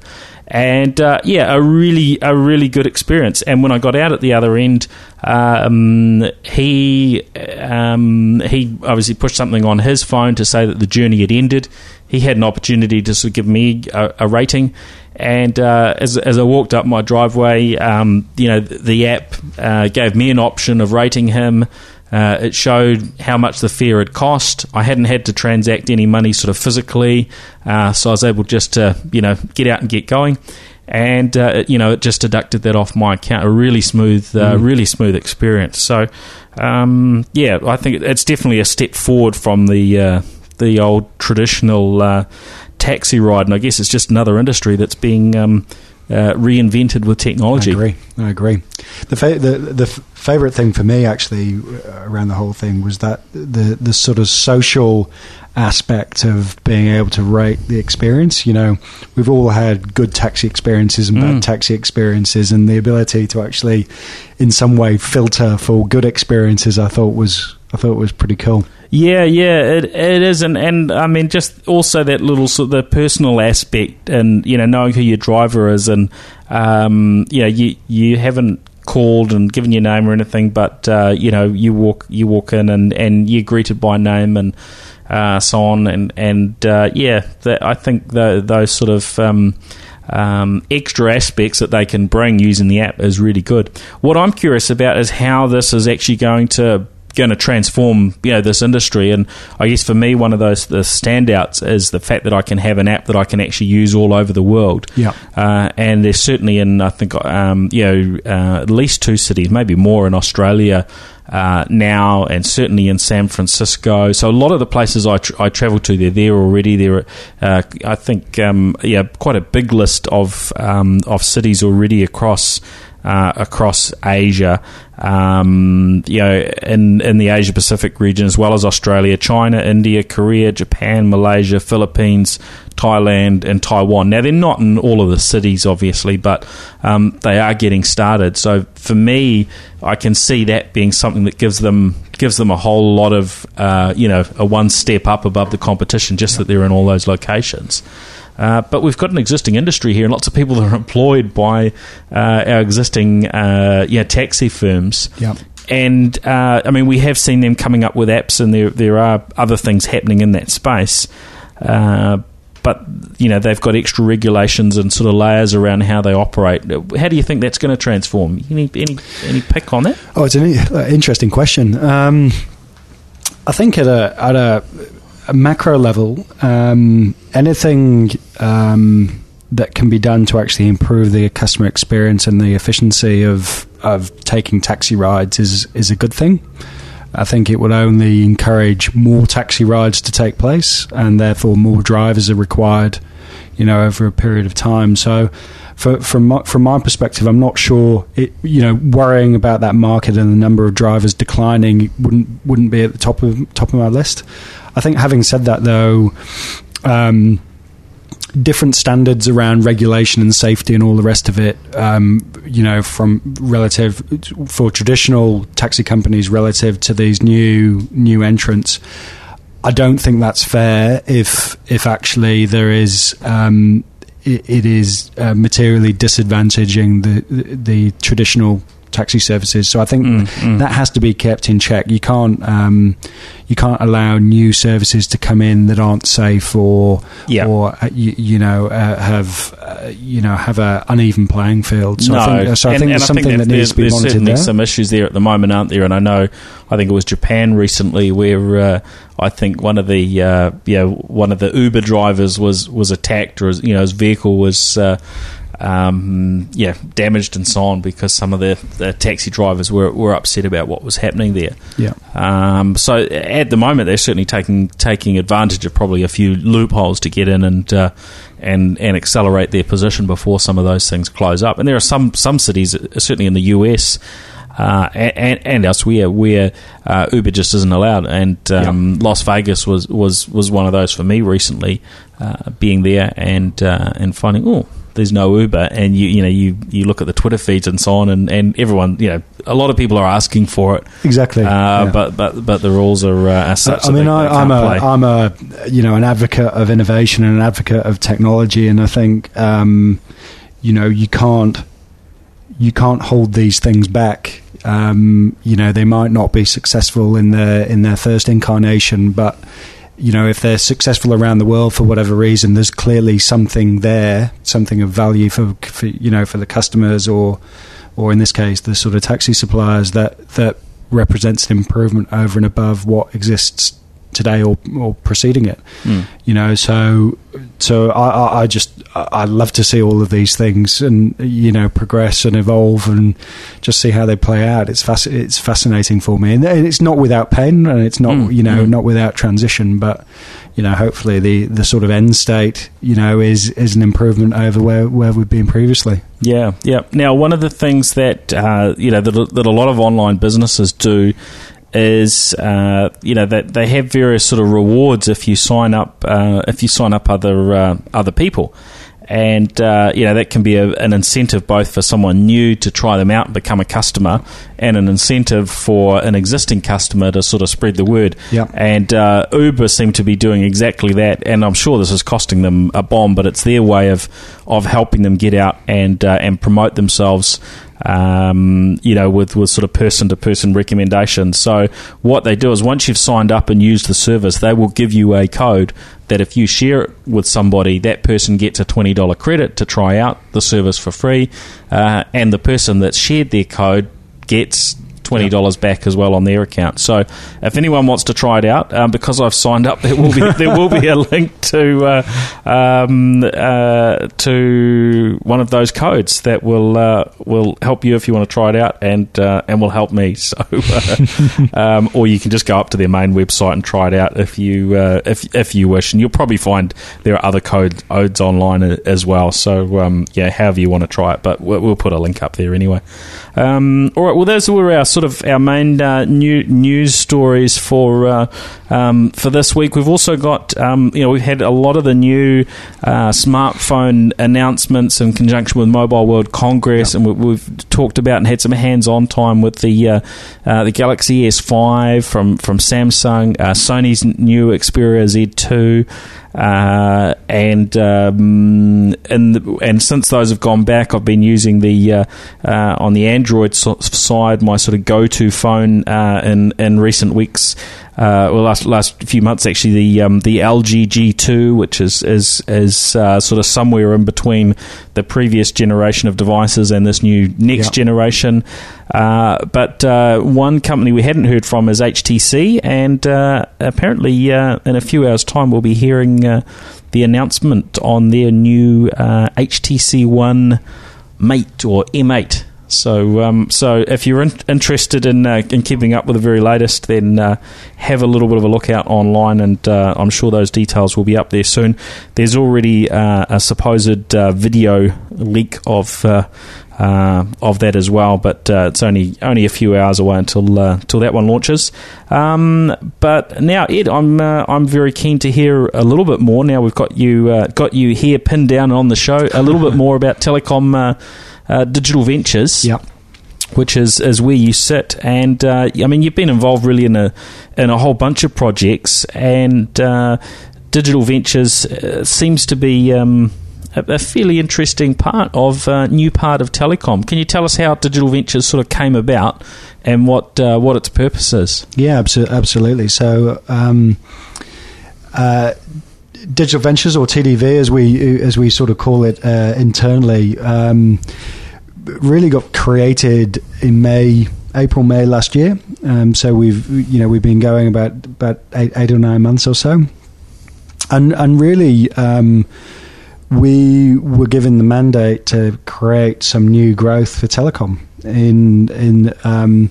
and uh, yeah, a really a really good experience. And when I got out at the other end, um, he um, he obviously pushed something on his phone to say that the journey had ended. He had an opportunity to sort of give me a, a rating. And uh, as, as I walked up my driveway, um, you know, the, the app uh, gave me an option of rating him. Uh, it showed how much the fare had cost. I hadn't had to transact any money sort of physically, uh, so I was able just to you know get out and get going. And uh, you know, it just deducted that off my account. A really smooth, uh, mm. really smooth experience. So, um, yeah, I think it's definitely a step forward from the uh, the old traditional uh, taxi ride, and I guess it's just another industry that's being um, uh, reinvented with technology. I agree. I agree. The fa- the the favorite thing for me actually uh, around the whole thing was that the the sort of social aspect of being able to rate the experience. You know, we've all had good taxi experiences and bad mm. taxi experiences, and the ability to actually, in some way, filter for good experiences, I thought was I thought it was pretty cool. Yeah, yeah, it it is, and, and I mean, just also that little sort of the personal aspect, and you know, knowing who your driver is, and um, you know, you you haven't called and given your name or anything, but uh, you know, you walk you walk in and, and you're greeted by name and uh, so on, and and uh, yeah, the, I think the, those sort of um, um, extra aspects that they can bring using the app is really good. What I'm curious about is how this is actually going to going to transform you know this industry. And I guess for me, one of those the standouts is the fact that I can have an app that I can actually use all over the world. Yeah, uh, and there's certainly in I think um, you know uh, at least two cities, maybe more in Australia. Uh, now and certainly in San Francisco. So a lot of the places I, I travel to, they're there already. There, uh, I think, um, yeah, quite a big list of um, of cities already across uh, across Asia, um, you know, in in the Asia Pacific region as well as Australia, China, India, Korea, Japan, Malaysia, Philippines, Thailand, and Taiwan. Now they're not in all of the cities, obviously, but um, they are getting started. So for me, I can see that being something that gives them gives them a whole lot of uh, you know a one step up above the competition, just that they're in all those locations. Uh, but we've got an existing industry here, and lots of people that are employed by uh, our existing uh, yeah taxi firms. Yeah. And uh, I mean, we have seen them coming up with apps, and there there are other things happening in that space. Uh, but you know they've got extra regulations and sort of layers around how they operate. How do you think that's going to transform? Any any any pick on that? Oh, it's an interesting question. Um, I think at a at a a macro level, um, anything um, that can be done to actually improve the customer experience and the efficiency of of taking taxi rides is is a good thing. I think it would only encourage more taxi rides to take place, and therefore more drivers are required, you know, over a period of time. So, for, from my, from my perspective, I'm not sure. It, you know, worrying about that market and the number of drivers declining wouldn't wouldn't be at the top of top of my list. I think, having said that, though. Um, different standards around regulation and safety and all the rest of it. Um, you know, from relative for traditional taxi companies relative to these new new entrants. I don't think that's fair. If if actually there is. Um, it, it is uh, materially disadvantaging the, the, the traditional taxi services. So I think mm, mm. that has to be kept in check. You can't um, you can't allow new services to come in that aren't safe or yeah. or uh, you, you, know uh, have uh, you know have a uneven playing field. So no. I think, so I think and, there's something think that needs to be monitored certainly there. some issues there at the moment, aren't there? And I know I think it was Japan recently where. Uh, I think one of the uh, yeah one of the Uber drivers was was attacked or you know his vehicle was uh, um, yeah, damaged and so on because some of the, the, taxi drivers were, were upset about what was happening there. Yeah. Um, so at the moment, they're certainly taking taking advantage of probably a few loopholes to get in and uh, and and accelerate their position before some of those things close up. And there are some some cities, certainly in the US. Uh, and, and, elsewhere where uh, Uber just isn't allowed. And um, yep. Las Vegas was, was, was one of those for me recently, uh, being there and uh, and finding oh there's no Uber, and you you know you, you look at the Twitter feeds and so on, and, and everyone you know a lot of people are asking for it exactly, uh, yeah. but but but the rules are uh, such. I mean, they, I, am a am a you know an advocate of innovation and an advocate of technology, and I think um, you know you can't you can't hold these things back. Um, you know they might not be successful in their in their first incarnation, but you know, if they're successful around the world for whatever reason, there's clearly something there, something of value for, for you know for the customers or or in this case the sort of taxi suppliers that that represents an improvement over and above what exists today or, or preceding it. Mm. You know, so so I, I just I love to see all of these things and you know progress and evolve and just see how they play out. It's fasc- it's fascinating for me, and it's not without pain and it's not mm. you know mm. not without transition, but you know hopefully the the sort of end state you know is is an improvement over where where we've been previously. Yeah, yeah. Now one of the things that uh, you know that, that a lot of online businesses do is uh, you know that they have various sort of rewards if you sign up uh, if you sign up other uh, other people and uh, you know that can be a, an incentive both for someone new to try them out and become a customer, and an incentive for an existing customer to sort of spread the word. Yeah. And uh, Uber seem to be doing exactly that, and I'm sure this is costing them a bomb, but it's their way of of helping them get out and uh, and promote themselves um, you know, with, with sort of person to person recommendations. So what they do is once you've signed up and used the service, they will give you a code that if you share it with somebody, that person gets a $20 credit to try out the service for free, uh, and the person that shared their code gets twenty dollars back as well on their account. So if anyone wants to try it out, um, because I've signed up, there will be there will be a link to uh, um, uh, to one of those codes that will uh, will help you if you want to try it out, and uh, and will help me. So, uh, um, or you can just go up to their main website and try it out if you uh, if if you wish, and you'll probably find there are other code, codes online as well. So um, yeah, however you want to try it, but we'll, we'll put a link up there anyway. Um, all right. Well, those were our sort of our main uh, new news stories for uh, um, for this week. We've also got um, you know we've had a lot of the new uh, smartphone announcements in conjunction with Mobile World Congress, yep. and we, have talked about and had some hands-on time with the uh, uh, the Galaxy S5 from from Samsung, uh, Sony's new Xperia Z2. Uh, and um, and and since those have gone back, I've been using the uh, uh, on the Android so- side my sort of go-to phone uh, in in recent weeks uh, well, last last few months actually, the um, the LG G2, which is is is uh, sort of somewhere in between the previous generation of devices and this new next Yep. generation. Uh, but uh, one company we hadn't heard from is HTC, and uh, apparently uh, in a few hours' time we'll be hearing uh, the announcement on their new uh, HTC One Mate or M8. So, um, so if you're in, interested in uh, in keeping up with the very latest, then uh, have a little bit of a look out online, and uh, I'm sure those details will be up there soon. There's already uh, a supposed uh, video leak of. Uh, of that as well, but it's only only a few hours away until uh, until that one launches. Um, but now, Ed, I'm I'm very keen to hear a little bit more. Now we've got you got you here pinned down on the show. A little bit more about telecom uh, digital ventures Yep. which is, is where you sit. And uh, I mean, you've been involved really in a in a whole bunch of projects, and uh, digital ventures uh, seems to be. Um, a a fairly interesting part of uh, new part of telecom. Can you tell us how Digital Ventures sort of came about and what uh, what its purpose is? Yeah, abso- absolutely. So, um, uh, digital ventures or TDV, as we as we sort of call it uh, internally, um, really got created in May, April, May last year. Um, so we've you know we've been going about about eight, eight or nine months or so, and and really. Um, we were given the mandate to create some new growth for telecom in in um,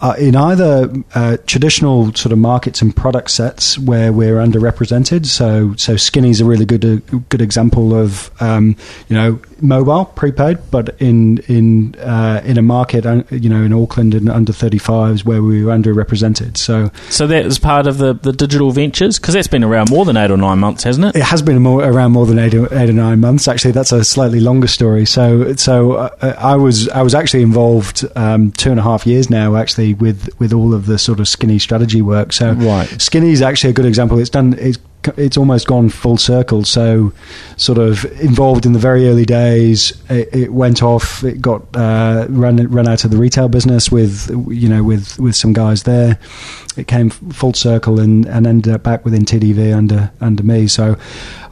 uh, in either uh, traditional sort of markets and product sets where we're underrepresented. So so Skinny's a really good uh, good example of um, you know mobile prepaid, but in in uh, in a market uh, you know in Auckland and under 35s where we were underrepresented. So So that is part of the, the Digital Ventures because that's been around more than eight or nine months, hasn't it? It has been more, around more than eight or, eight or nine months. Actually, that's a slightly longer story. So, so uh, I was I was actually involved um, two and a half years now, actually, with with all of the sort of skinny strategy work. So, Right. skinny is actually a good example. It's done. It's it's almost gone full circle. So, sort of involved in the very early days. It, it went off. It got uh, run run out of the retail business with you know with with some guys there. It came full circle and, and ended up back within TDV under under me. So,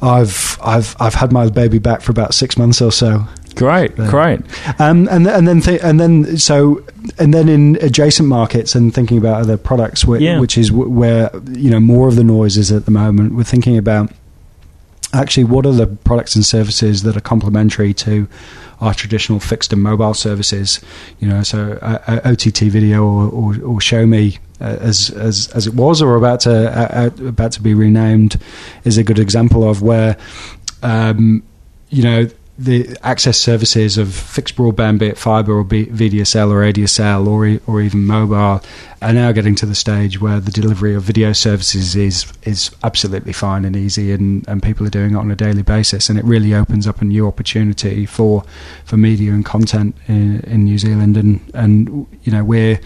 I've I've I've had my baby back for about six months or so. Great, great. Um, and and then th- and then so and then in adjacent markets and thinking about other products, wh- Yeah. which is w- where you know more of the noise is at the moment. We're thinking about actually what are the products and services that are complementary to our traditional fixed and mobile services. You know, so uh, uh, OTT video or, or, or Show Me. Uh, as as as it was, or about to uh, uh, about to be renamed, is a good example of where, um, you know, the access services of fixed broadband, be it fibre or VDSL or ADSL or or even mobile, are now getting to the stage where the delivery of video services is is absolutely fine and easy, and, and people are doing it on a daily basis, and it really opens up a new opportunity for for media and content in, in New Zealand, and and you know we're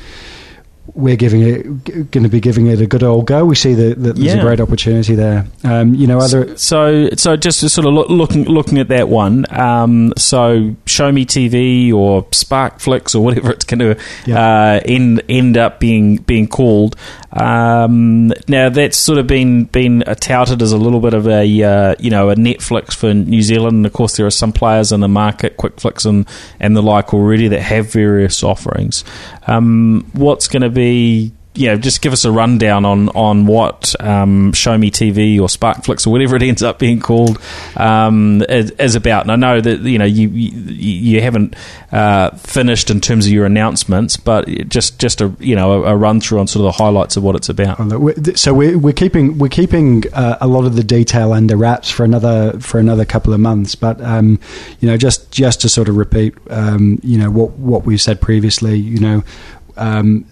we're giving it going to be giving it a good old go. We see that, that there's Yeah. a great opportunity there. Um, you know, other So, so just sort of look, looking looking at that one. Um, so, Show Me TV or Sparkflix or whatever it's going to uh, end end up being being called. Um, now, that's sort of been been touted as a little bit of a uh, you know a Netflix for New Zealand. And of course, there are some players in the market, QuickFlix and and the like already that have various offerings. Um, what's going to be yeah, just give us a rundown on on what um, Show Me TV or Sparkflix or whatever it ends up being called um, is, is about. And I know that you know you you, you haven't uh, finished in terms of your announcements, but just just a you know a, a run through on sort of the highlights of what it's about. Th- So we're, we're keeping we're keeping uh, a lot of the detail under wraps for another for another couple of months. But um, you know, just just to sort of repeat, um, you know what what we've said previously. You know, um,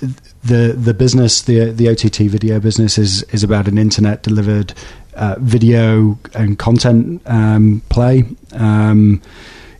th- the the business the the OTT video business is is about an internet delivered uh, video and content um, play. Um,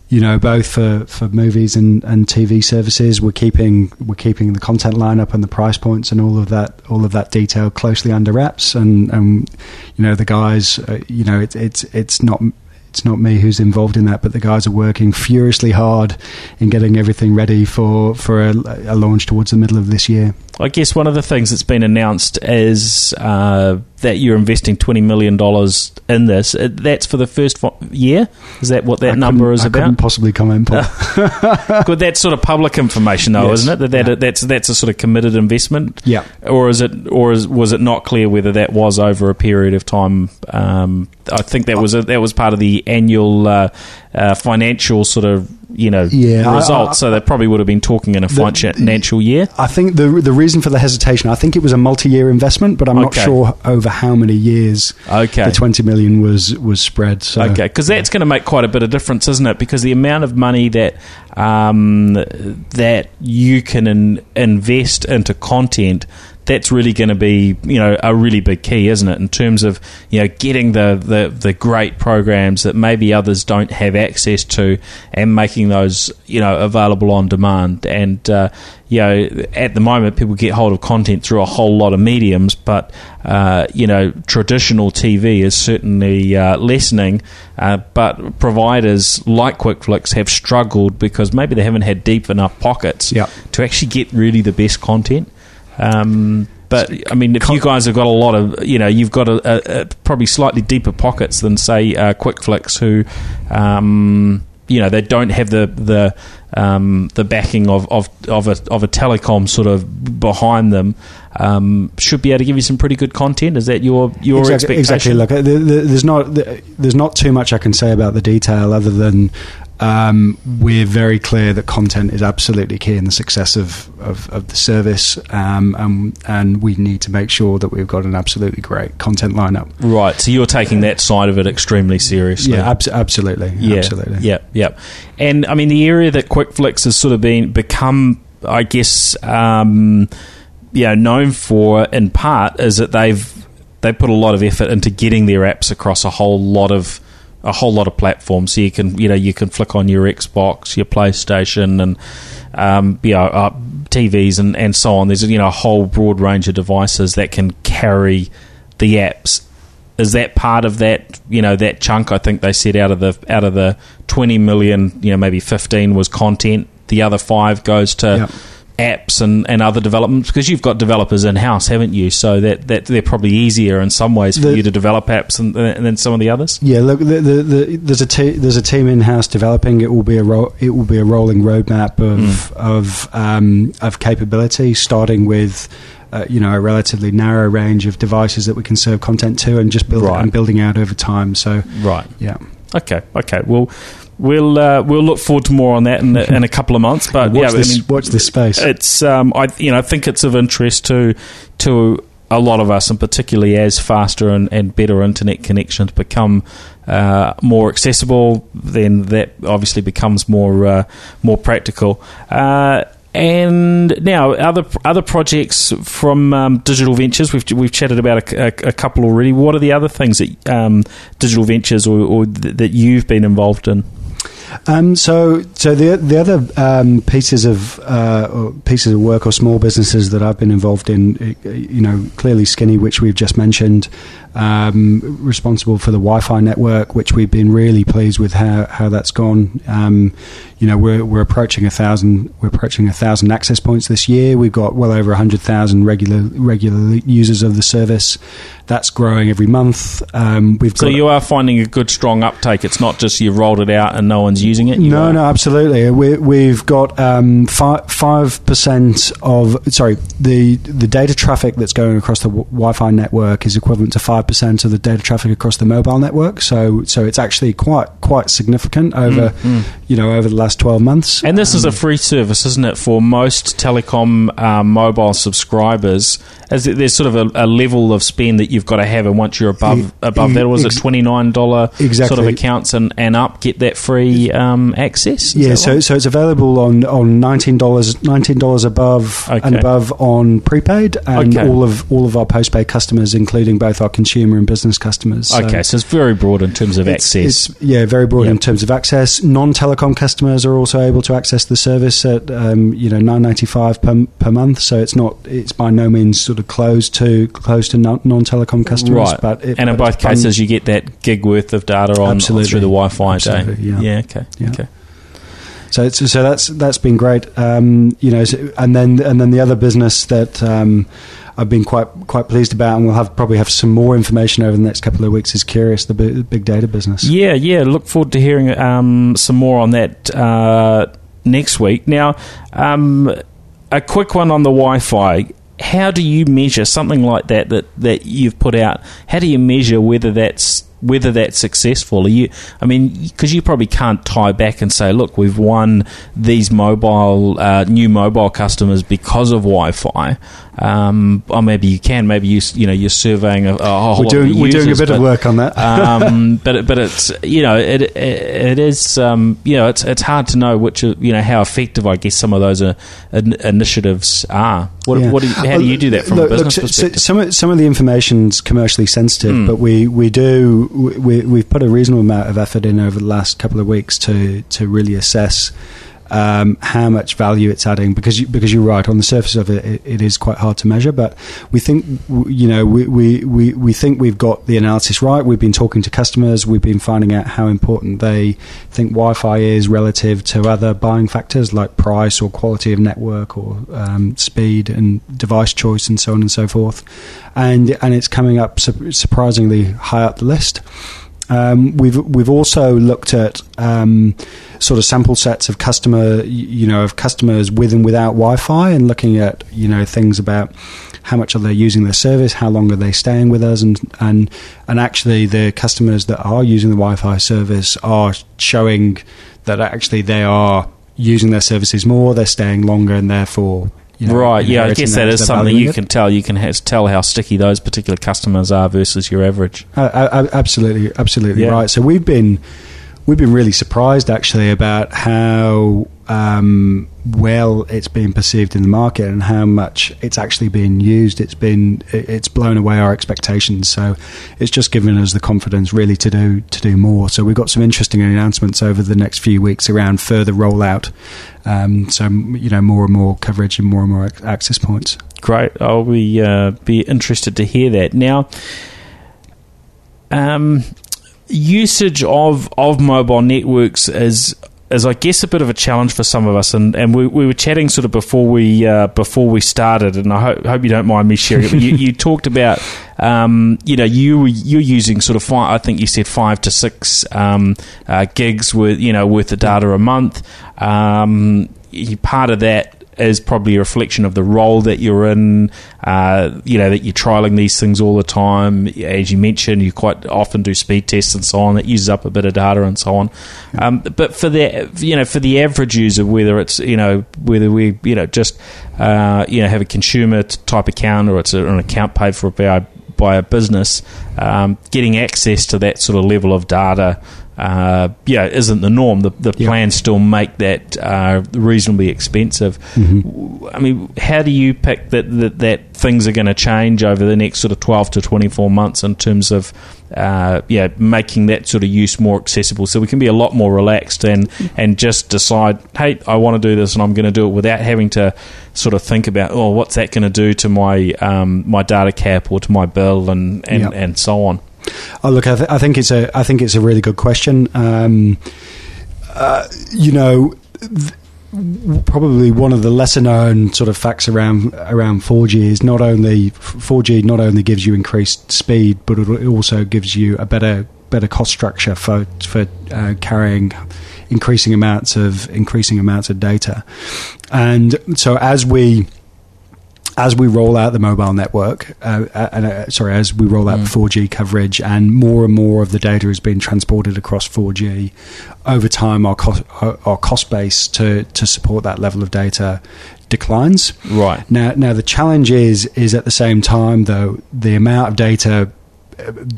you know, both for, for movies and, and TV services, we're keeping we're keeping the content lineup and the price points and all of that all of that detail closely under wraps. And, and you know, the guys, uh, you know, it's it's it's not it's not me who's involved in that, but the guys are working furiously hard in getting everything ready for for a, a launch towards the middle of this year. I guess one of the things that's been announced is uh, that you're investing twenty million dollars in this. Uh, That's for the first fo- year. Is that what that I number is I about? couldn't possibly comment. Paul. Good, that's sort of public information, though, Yes. isn't it? That, that Yeah. that's that's a sort of committed investment. Yeah. Or is it, or is, was it not clear whether that was over a period of time? Um, I think that was a, that was part of the annual uh, uh, financial sort of you know Yeah, results. I- so they probably would have been talking in a financial year. I think the the reason for the hesitation, I think it was a multi-year investment, but I'm not Okay. sure over how many years Okay. the 20 million was was spread. So. Okay, because that's going to make quite a bit of difference, isn't it? Because the amount of money that um, that you can in, invest into content, that's really going to be you know a really big key, isn't it? In terms of you know getting the, the, the great programs that maybe others don't have access to, and making those you know available on demand. And uh, you know at the moment, people get hold of content through a whole lot of mediums, but uh, you know traditional TV is certainly uh, lessening. Uh, but providers like QuickFlix have struggled because maybe they haven't had deep enough pockets Yep. to actually get really the best content. Um, but I mean, if you guys have got a lot of, you know, you've got a, a, a probably slightly deeper pockets than say uh, QuickFlix, who, um, you know, they don't have the the um, the backing of of of a, of a telecom sort of behind them. Um, should be able to give you some pretty good content. Is that your your exactly, expectation? exactly. Look, uh, the- there's not there's not too much I can say about the detail other than um, we're very clear that content is absolutely key in the success of of, of the service, um, and, and we need to make sure that we've got an absolutely great content lineup. Right. So you're taking that side of it extremely seriously. Yeah, abs- absolutely, Yeah, absolutely. Yeah, yeah. And I mean, the area that QuickFlix has sort of been become, I guess, um, you know, known for in part is that they've they put a lot of effort into getting their apps across a whole lot of a whole lot of platforms. So you can you know you can flick on your Xbox, your PlayStation, and um, you know uh, TVs and, and so on. There's you know a whole broad range of devices that can carry the apps is that part of that you know that chunk i think they said out of the out of the 20 million you know maybe 15 was content the other 5 goes to Yep. Apps and, and other developments because you've got developers in house haven't you so that, that they're probably easier in some ways for The- you to develop apps and, and then some of the others Yeah, look, the, the, the, there's a te- there's a team in house developing. It will be a ro- it will be a rolling roadmap of of um, of capability, starting with uh, you know a relatively narrow range of devices that we can serve content to, and just build Right. and building out over time. So right yeah, okay okay well we'll uh, we'll look forward to more on that in, a- in a couple of months but watch yeah I mean, watch this space. it's um, I you know I think it's of interest to to a lot of us, and particularly as faster and, and better internet connections become uh, more accessible, then that obviously becomes more uh, more practical. Uh, and now other other projects from um, Digital Ventures, we've we've chatted about a, a, a couple already. What are the other things that um, Digital Ventures or, or th- that you've been involved in? Um, so, so the the other um, pieces of uh, pieces of work or small businesses that I've been involved in, uh, you know, clearly Skinny, which we've just mentioned, um, responsible for the Wi-Fi network, which we've been really pleased with how, how that's gone. Um, you know, we're we're approaching a thousand we're approaching a thousand access points this year. We've got well over hundred thousand regular regular users of the service. That's growing every month. Um, we've So you are finding a good strong uptake. It's not just you've rolled it out and no one's using it. You No, are- no, absolutely. We, we've got um, five percent of sorry the the data traffic that's going across the w- Wi-Fi network is equivalent to five percent of the data traffic across the mobile network. So so it's actually quite quite significant over you know over the last twelve months. And this is a free service, isn't it, for most telecom um, mobile subscribers? As there's sort of a, a level of spend that you've got to have, and once you're above E- above e- that, was it ex- twenty nine dollar sort of accounts and, and up get that free um, access? Is Yeah, so right? so it's available on on nineteen dollars nineteen dollars above Okay. and above on prepaid and Okay. all of all of our postpaid customers, including both our consumer and business customers. So- okay, so it's very broad in terms of It's- access. It's, yeah, very broad Yep. in terms of access. Non-telecom customers are also able to access the service at um, you know nine ninety five per per month. So it's not it's by no means sort of closed to closed to non- non-telecom customers. right, But it, and in both cases, you get that gig worth of data on Absolutely. through the Wi-Fi. day. Absolutely, yeah. yeah, okay, Yeah. okay. So it's, so that's that's been great. Um, you know, and then and then the other business that um, I've been quite quite pleased about, and we'll have probably have some more information over the next couple of weeks. Is Qrious, the bi- big data business. Yeah, yeah. Look forward to hearing um, some more on that uh, next week. Now, um, a quick one on the Wi-Fi. How do you measure something like that that, that you've put out? How do you measure whether that's whether that's successful? Are you, I mean, because you probably can't tie back and say, look, we've won these mobile uh, new mobile customers because of Wi-Fi. Um, or maybe you can. Maybe you you know you're surveying a, a whole We're lot doing of we're doing a bit of work on that. um, but but it's you know it it, it is um, you know it's it's hard to know which you know how effective I guess some of those uh, in, initiatives are. What, Yeah. what do you, how do you do that from Look- a business look, perspective? some of, some of the information's commercially sensitive, Mm. but we we do we we've put a reasonable amount of effort in over the last couple of weeks to to really assess. Um, how much value it's adding because you, because you're right on the surface of it, it, it is quite hard to measure but we think you know we, we, we, we think we've got the analysis right. We've been talking to customers. We've been finding out how important they think Wi-Fi is relative to other buying factors like price or quality of network or um, speed and device choice and so on and so forth. And and it's coming up su- surprisingly high up the list um, we've we've also looked at um, sort of sample sets of customer, you know, of customers with and without Wi-Fi, and looking at you know things about how much are they using their service, how long are they staying with us, and and and actually the customers that are using the Wi-Fi service are showing that actually they are using their services more, they're staying longer, and therefore. You know, right, yeah, I guess that is something you it. can tell. You can has, tell how sticky those particular customers are versus your average. Uh, uh, absolutely, absolutely Yeah. right. So we've been we've been really surprised actually about how um, well it's been perceived in the market and how much it's actually being used. It's been it's blown away our expectations. So it's just given us the confidence really to do to do more. So we've got some interesting announcements over the next few weeks around further rollout. Um, so you know more and more coverage and more and more access points. Great. I'll be uh, be interested to hear that. Now, um, usage of of mobile networks is is I guess a bit of a challenge for some of us, and, and we, we were chatting sort of before we uh, before we started, and I hope, hope you don't mind me sharing it. But you, you talked about um, you know you were- you're using sort of five, I think you said five to six um, uh, gigs with you know worth of data a month. Um, part of that is probably a reflection of the role that you're in. Uh, you know that you're trialing these things all the time. As you mentioned, you quite often do speed tests and so on. That uses up a bit of data and so on. Um, but for the you know for the average user, whether it's you know whether we you know just uh, you know have a consumer type account or it's an account paid for by by a business, um, getting access to that sort of level of data. Uh, yeah, isn't the norm. The, the Yeah. plans still make that uh, reasonably expensive. I mean, how do you pick that that, that things are going to change over the next sort of twelve to twenty four months in terms of uh, yeah making that sort of use more accessible, so we can be a lot more relaxed and and just decide, hey, I want to do this and I'm going to do it without having to sort of think about, oh, what's that going to do to my um, my data cap or to my bill and and, Yeah. and so on. Oh, look, I, th- I think it's a I think it's a really good question. Um, uh, you know, th- probably one of the lesser known sort of facts around around 4G is not only 4G not only gives you increased speed, but it also gives you a better better cost structure for for uh, carrying increasing amounts of increasing amounts of data. And so as we as we roll out the mobile network, uh, uh, and, uh, sorry, as we roll out 4G coverage, and more and more of the data is being transported across 4G, over time our cost our, cost base to to support that level of data declines. Right. Now, now the challenge is is at the same time though the amount of data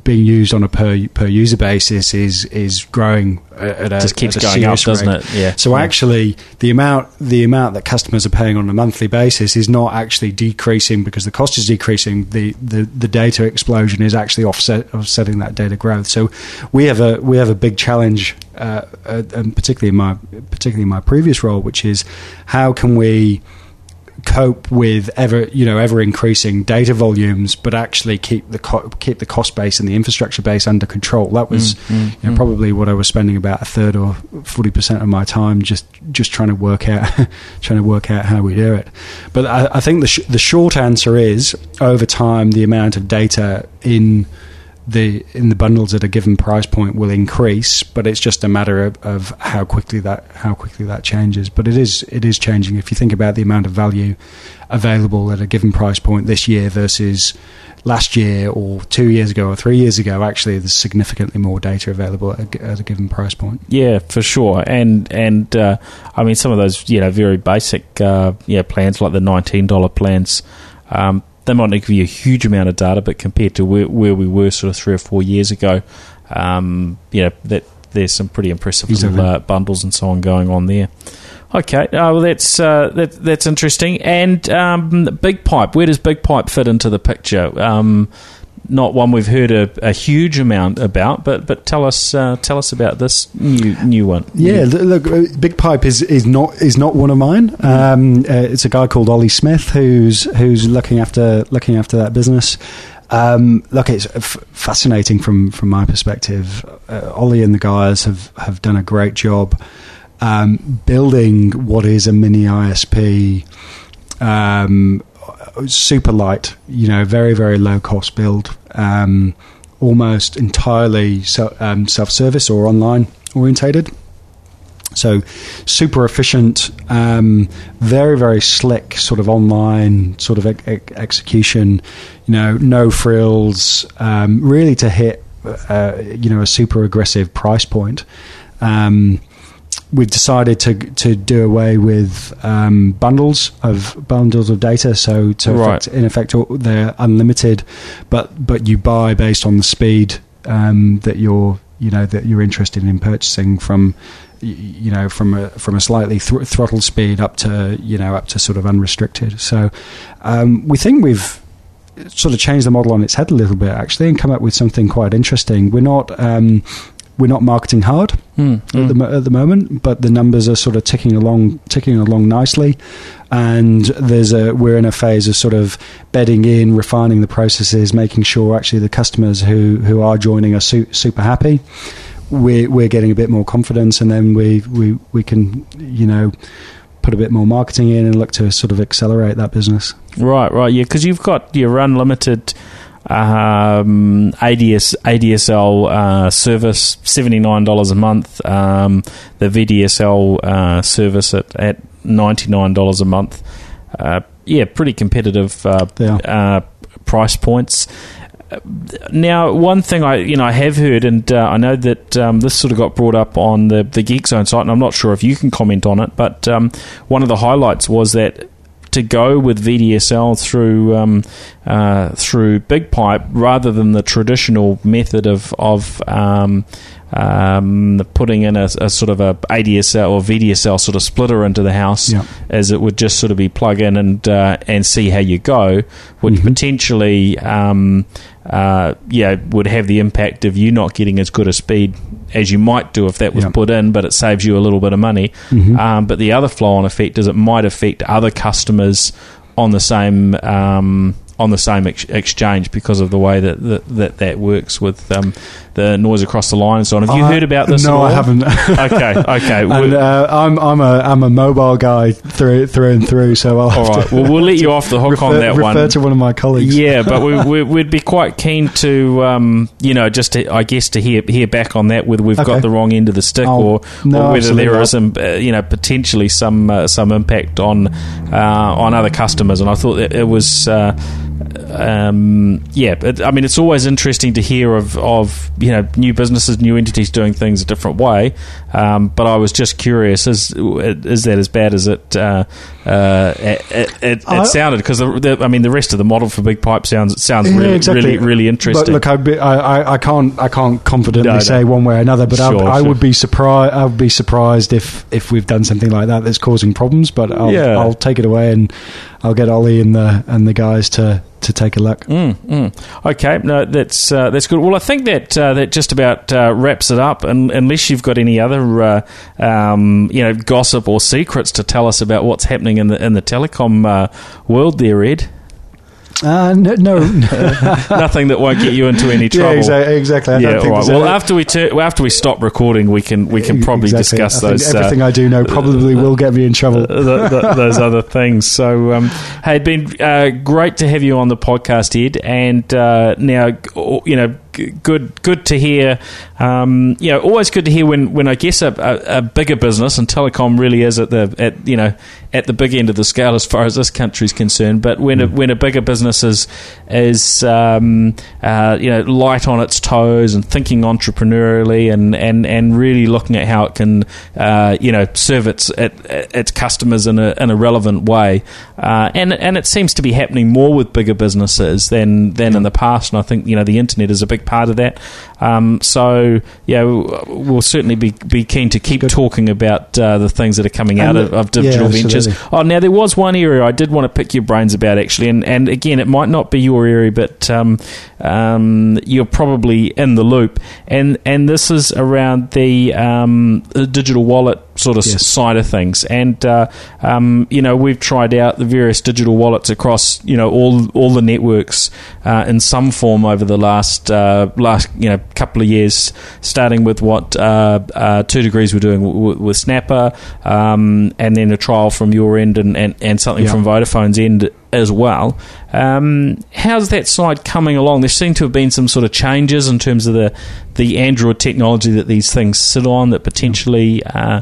being used on a per per user basis is is growing at a Just keeps a going up, serious doesn't it? Yeah. So Yeah. actually, the amount the amount that customers are paying on a monthly basis is not actually decreasing because the cost is decreasing. The the, the data explosion is actually offset offsetting that data growth. So we have a we have a big challenge, uh, uh, and particularly in my particularly in my previous role, which is how can we cope with ever you know ever increasing data volumes, but actually keep the co- keep the cost base and the infrastructure base under control. That was Mm, mm, you know, mm. probably what I was spending about a third or forty percent of my time just just trying to work out trying to work out how we do it. But I, I think the sh- the short answer is over time the amount of data in the in the bundles at a given price point will increase, but it's just a matter of, of how quickly that how quickly that changes. But it is it is changing. If you think about the amount of value available at a given price point this year versus last year or two years ago or three years ago, actually there's significantly more data available at a, at a given price point. Yeah, for sure. And and uh, I mean some of those you know very basic uh, yeah plans like the nineteen dollar plans. Um, they might not give you a huge amount of data, but compared to where, where we were sort of three or four years ago, um, you know that there's some pretty impressive Exactly. little uh, bundles and so on going on there. Okay, uh, well that's uh, that, that's interesting. And um, BigPipe, where does BigPipe fit into the picture? Um, not one we've heard a, a huge amount about, but but tell us uh, tell us about this new new one. Yeah, l- look, uh, BigPipe is, is not is not one of mine. Um, uh, it's a guy called Ollie Smith who's who's looking after looking after that business. Um, look, it's f- fascinating from from my perspective. Uh, Ollie and the guys have have done a great job um, building what is a mini ISP. Um, super light, you know, very very low cost build, um, almost entirely um, self service or online orientated. So super efficient, um, very very slick sort of online sort of ex- ex- execution. You know, no frills, um, really to hit uh, you know a super aggressive price point. Um, we've decided to to do away with um, bundles of bundles of data. So to Right. effect, in effect, they're unlimited, but but you buy based on the speed um, that you're you know that you're interested in purchasing from you know from a from a slightly thr- throttle speed up to you know up to sort of unrestricted. So um, we think we've sort of changed the model on its head a little bit actually and come up with something quite interesting. We're not um, we're not marketing hard Mm, at, the, at the moment, but the numbers are sort of ticking along, ticking along nicely, and there's a we're in a phase of sort of bedding in, refining the processes, making sure actually the customers who who are joining are su- super happy. We're we're getting a bit more confidence, and then we we we can you know put a bit more marketing in and look to sort of accelerate that business. Right, right, yeah, because you've got your unlimited um, ADS ADSL uh, service, seventy nine dollars a month. Um, the VDSL uh, service at at ninety nine dollars a month. Uh, yeah, pretty competitive uh, They uh, price points. Now, one thing I you know I have heard, and uh, I know that um, this sort of got brought up on the the Geekzone site, and I'm not sure if you can comment on it, but um, one of the highlights was that to go with VDSL through um, uh, through BigPipe rather than the traditional method of of um, um, putting in a, a sort of a ADSL or VDSL sort of splitter into the house, Yeah. as it would just sort of be plug in and uh, and see how you go, would Mhm. potentially um, uh, yeah would have the impact of you not getting as good a speed as you might do if that was Yeah. put in, but it saves you a little bit of money. Mhm. Um, but the other flow-on effect is it might affect other customers on the same um, on the same ex- exchange because of the way that that, that, that works with um, the noise across the line and so on. Have you I- heard about this? No? I haven't. Okay, okay. and uh, I'm I'm a I'm a mobile guy through through and through. So I'll all right. Well, we'll let you off the hook refer, on that refer one. to one of my colleagues. Yeah, but we, we, we'd be quite keen to, um, you know, just to, I guess to hear hear back on that whether we've Okay. got the wrong end of the stick Oh, or, no, or whether there is some, uh, you know, potentially some uh, some impact on uh, on other customers. And I thought that it was. Uh, um, yeah, it, I mean, it's always interesting to hear of, of you know new businesses, new entities doing things a different way. Um, but I was just curious: is is that as bad as it uh, uh, it, it, it I- sounded? Because the, the, I mean, the rest of the model for BigPipe sounds sounds Yeah, really exactly. really really interesting. But look, be, I, I, I can't I can't confidently No, no. say one way or another, but I, Sure, I sure. would be surprised. I would be surprised if if we've done something like that that's causing problems. But I'll, Yeah. I'll take it away and I'll get Ollie and the and the guys to to take a look. Mm, mm. Okay, no, that's uh, that's good. Well, I think that uh, that just about uh, wraps it up. And unless you've got any other uh, um, you know gossip or secrets to tell us about what's happening in the in the telecom uh, world, there, Ed. Uh, no, no. nothing that won't get you into any trouble. Yeah, exactly. exactly. I yeah, don't think right. Well, any- after we well, after we stop recording, we can we can probably Exactly. discuss I those. uh, Everything I do know probably will get me in trouble. th- th- those other things. So, um, hey, it'd been uh, great to have you on the podcast, Ed. And uh, now, you know, good good to hear. Um, you know, always good to hear when, when I guess a, a, a bigger business and telecom really is at the at you know at the big end of the scale as far as this country's concerned. But when a, when a bigger business is is um, uh, you know light on its toes and thinking entrepreneurially and, and, and really looking at how it can uh, you know serve its it, its customers in a in a relevant way, uh, and and it seems to be happening more with bigger businesses than than in the past. And I think you know the internet is a big part of that. Um, so yeah, we'll certainly be be keen to keep talking about uh, the things that are coming out of, of digital yeah, ventures. Oh, now there was one area I did want to pick your brains about actually, and, and again, it might not be your area, but um, um, you're probably in the loop, and and this is around the, um, the digital wallet sort of Yes. side of things, and uh, um, you know we've tried out the various digital wallets across you know all all the networks uh, in some form over the last uh, last you know couple of years, starting with what uh, uh, 2degrees were doing w- w- with Snapper, um, and then a trial from your end and, and, and something Yeah. from Vodafone's end as well. Um, how's that side coming along? There seem to have been some sort of changes in terms of the the Android technology that these things sit on that potentially. Uh,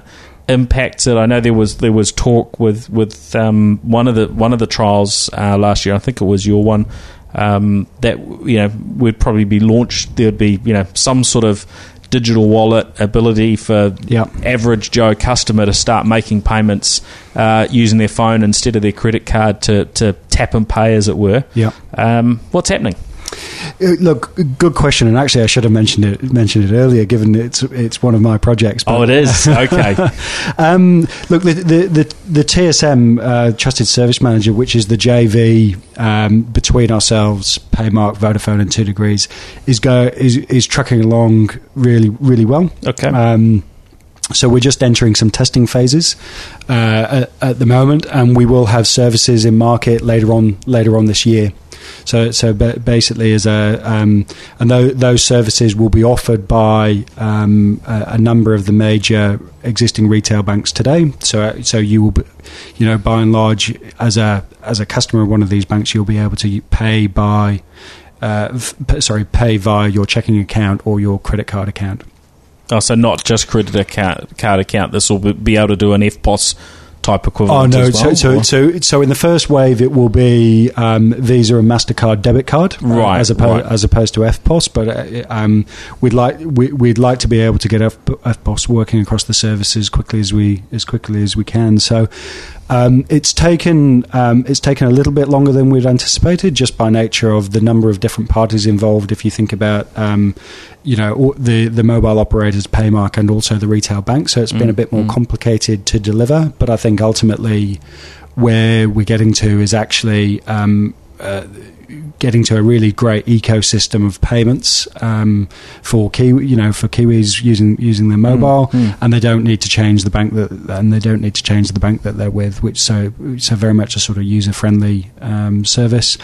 impacts it. I know there was there was talk with with um, one of the one of the trials uh, last year. I think it was your one um, that you know would probably be launched. There would be you know some sort of digital wallet ability for Yeah. average Joe customer to start making payments uh, using their phone instead of their credit card to, to tap and pay, as it were. Yeah. Um, what's happening? Uh, Look, good question, and actually, I should have mentioned it mentioned it earlier, given it's it's one of my projects. but- Oh, it is okay. Um, look, the the the, the TSM uh, Trusted Service Manager, which is the JV um, between ourselves, Paymark, Vodafone, and 2degrees, is go is is trucking along really really well. Okay. Um, so we're just entering some testing phases uh, at, at the moment, and we will have services in market later on later on this year. So, so basically, as a um, and tho- those services will be offered by um, a, a number of the major existing retail banks today. So, so you will, be, you know, by and large, as a as a customer of one of these banks, you'll be able to pay by, uh, sorry, pay via your checking account or your credit card account. oh, so not just credit account, card account. This will be able to do an EFTPOS type Oh no! as well, so, so, so, so in the first wave, it will be um, Visa and Mastercard debit card, uh, Right, as opposed right. as opposed to EFTPOS. But uh, um, we'd like we, we'd like to be able to get F- EFTPOS working across the services as quickly as we as quickly as we can. So. Um, it's taken um, it's taken a little bit longer than we'd anticipated, just by nature of the number of different parties involved. If you think about, um, you know, all- the the mobile operators, Paymark, and also the retail bank, so it's been a bit more complicated to deliver. But I think ultimately, where we're getting to is actually um, uh, getting to a really great ecosystem of payments um, for Kiwi, you know, for Kiwis using using their mobile, and they don't need to change the bank that, and they don't need to change the bank that they're with, which so so very much a sort of user friendly um, service.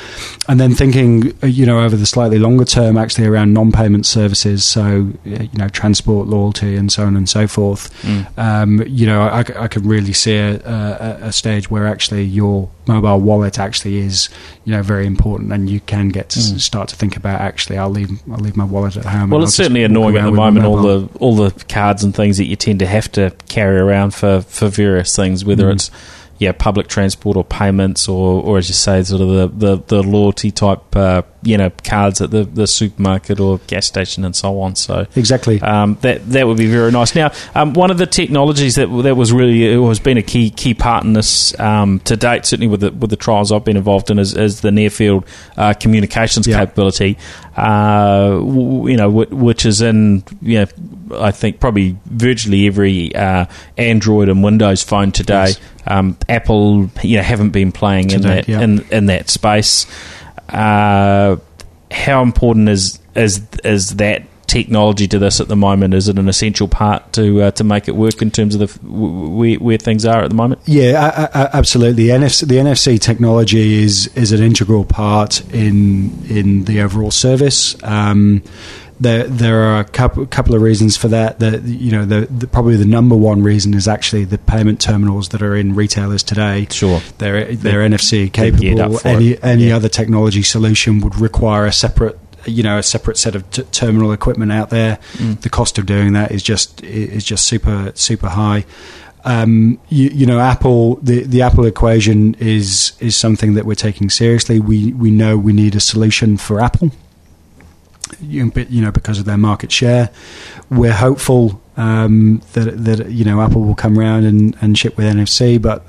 And then thinking, uh, you know, over the slightly longer term, actually around non payment services, so uh, you know, transport, loyalty, and so on and so forth. Um, you know, I, I could really see a, a, a stage where actually your mobile wallet actually is, you know, very important, and you can get to s start to think about actually, I'll leave I'll leave my wallet at home. Well, it's certainly annoying at the moment. All the all the cards and things that you tend to have to carry around for, for various things, whether Mm. it's yeah public transport or payments, or, or as you say, sort of the, the, the loyalty type uh, you know cards at the, the supermarket or gas station and so on. So exactly. um, that that would be very nice. Now, um, one of the technologies that that was really it has been a key key part in this um, to date, certainly with the with the trials I've been involved in, is, is the near field uh, communications Yeah. capability. Uh, w- you know, wh- which is in you know, I think probably virtually every uh, Android and Windows phone today. Yes. Um, Apple, you know, haven't been playing in that yeah. in in that space. Uh, how important is is is that technology to this at the moment? Is it an essential part to uh, to make it work in terms of the where, where things are at the moment? Yeah, I, I, absolutely. NFC, the NFC technology is is an integral part in in the overall service. Um, there, there are a couple, couple of reasons for that. That you know, the, the, probably the number one reason is actually the payment terminals that are in retailers today. Sure, they're they're, NFC capable. Any any yeah. other technology solution would require a separate you know a separate set of t- terminal equipment out there. Mm. The cost of doing that is just is just super super high. Um, you, you, know, Apple the, the Apple equation is is something that we're taking seriously. We we know we need a solution for Apple. You know, because of their market share, we're hopeful um, that that you know Apple will come around and, and ship with NFC, but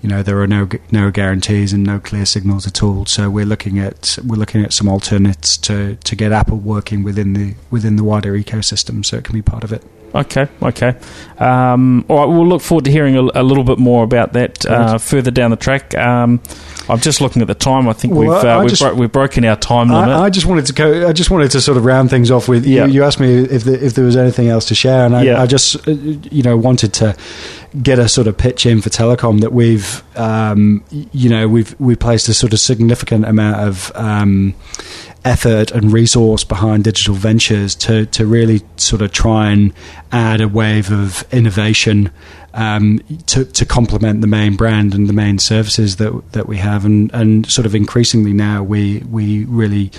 you know there are no no guarantees and no clear signals at all. So we're looking at we're looking at some alternates to, to get Apple working within the within the wider ecosystem, so it can be part of it. Okay, okay. Um, all right, we'll look forward to hearing a, a little bit more about that uh, further down the track. Um, I'm just looking at the time. I think well, we've uh, we've, just, bro- we've, broken our time limit. I, I, just wanted to go. I just wanted to sort of round things off with. Yeah. You, you asked me if the, if there was anything else to share, and I, yeah. I just uh, you know wanted to get a sort of pitch in for telecom that we've um, you know we've we placed a sort of significant amount of um, effort and resource behind digital ventures to to really sort of try and add a wave of innovation um, to to complement the main brand and the main services that that we have. And and sort of increasingly now we we really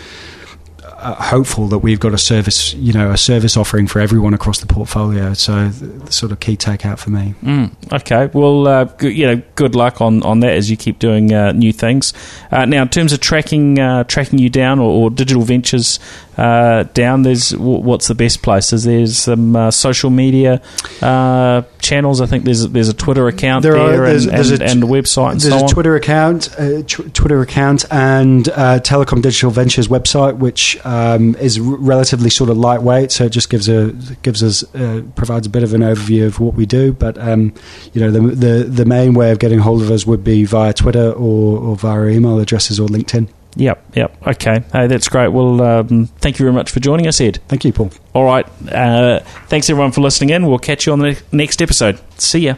hopeful that we've got a service, you know, a service offering for everyone across the portfolio. So, the, the sort of key takeout for me. Mm, okay, well, uh, good, you know, good luck on, on that as you keep doing uh, new things. Uh, now, in terms of tracking uh, tracking you down or, or digital ventures uh, down, there's what's the best places? There's some social media channels. I think there's there's a Twitter account there, there are, there's, and, there's and, a, and, a, website. And there's so a Twitter account, tw- Twitter account, and Telecom Digital Ventures website, which um, is r- relatively sort of lightweight, so it just gives a gives us uh, provides a bit of an overview of what we do. But um, you know, the, the the main way of getting hold of us would be via Twitter or, or via email addresses or LinkedIn. Yep, yep. Okay. Hey, that's great. Well, um, thank you very much for joining us, Ed. Thank you, Paul. All right. Uh, thanks, everyone, for listening in. We'll catch you on the next episode. See ya.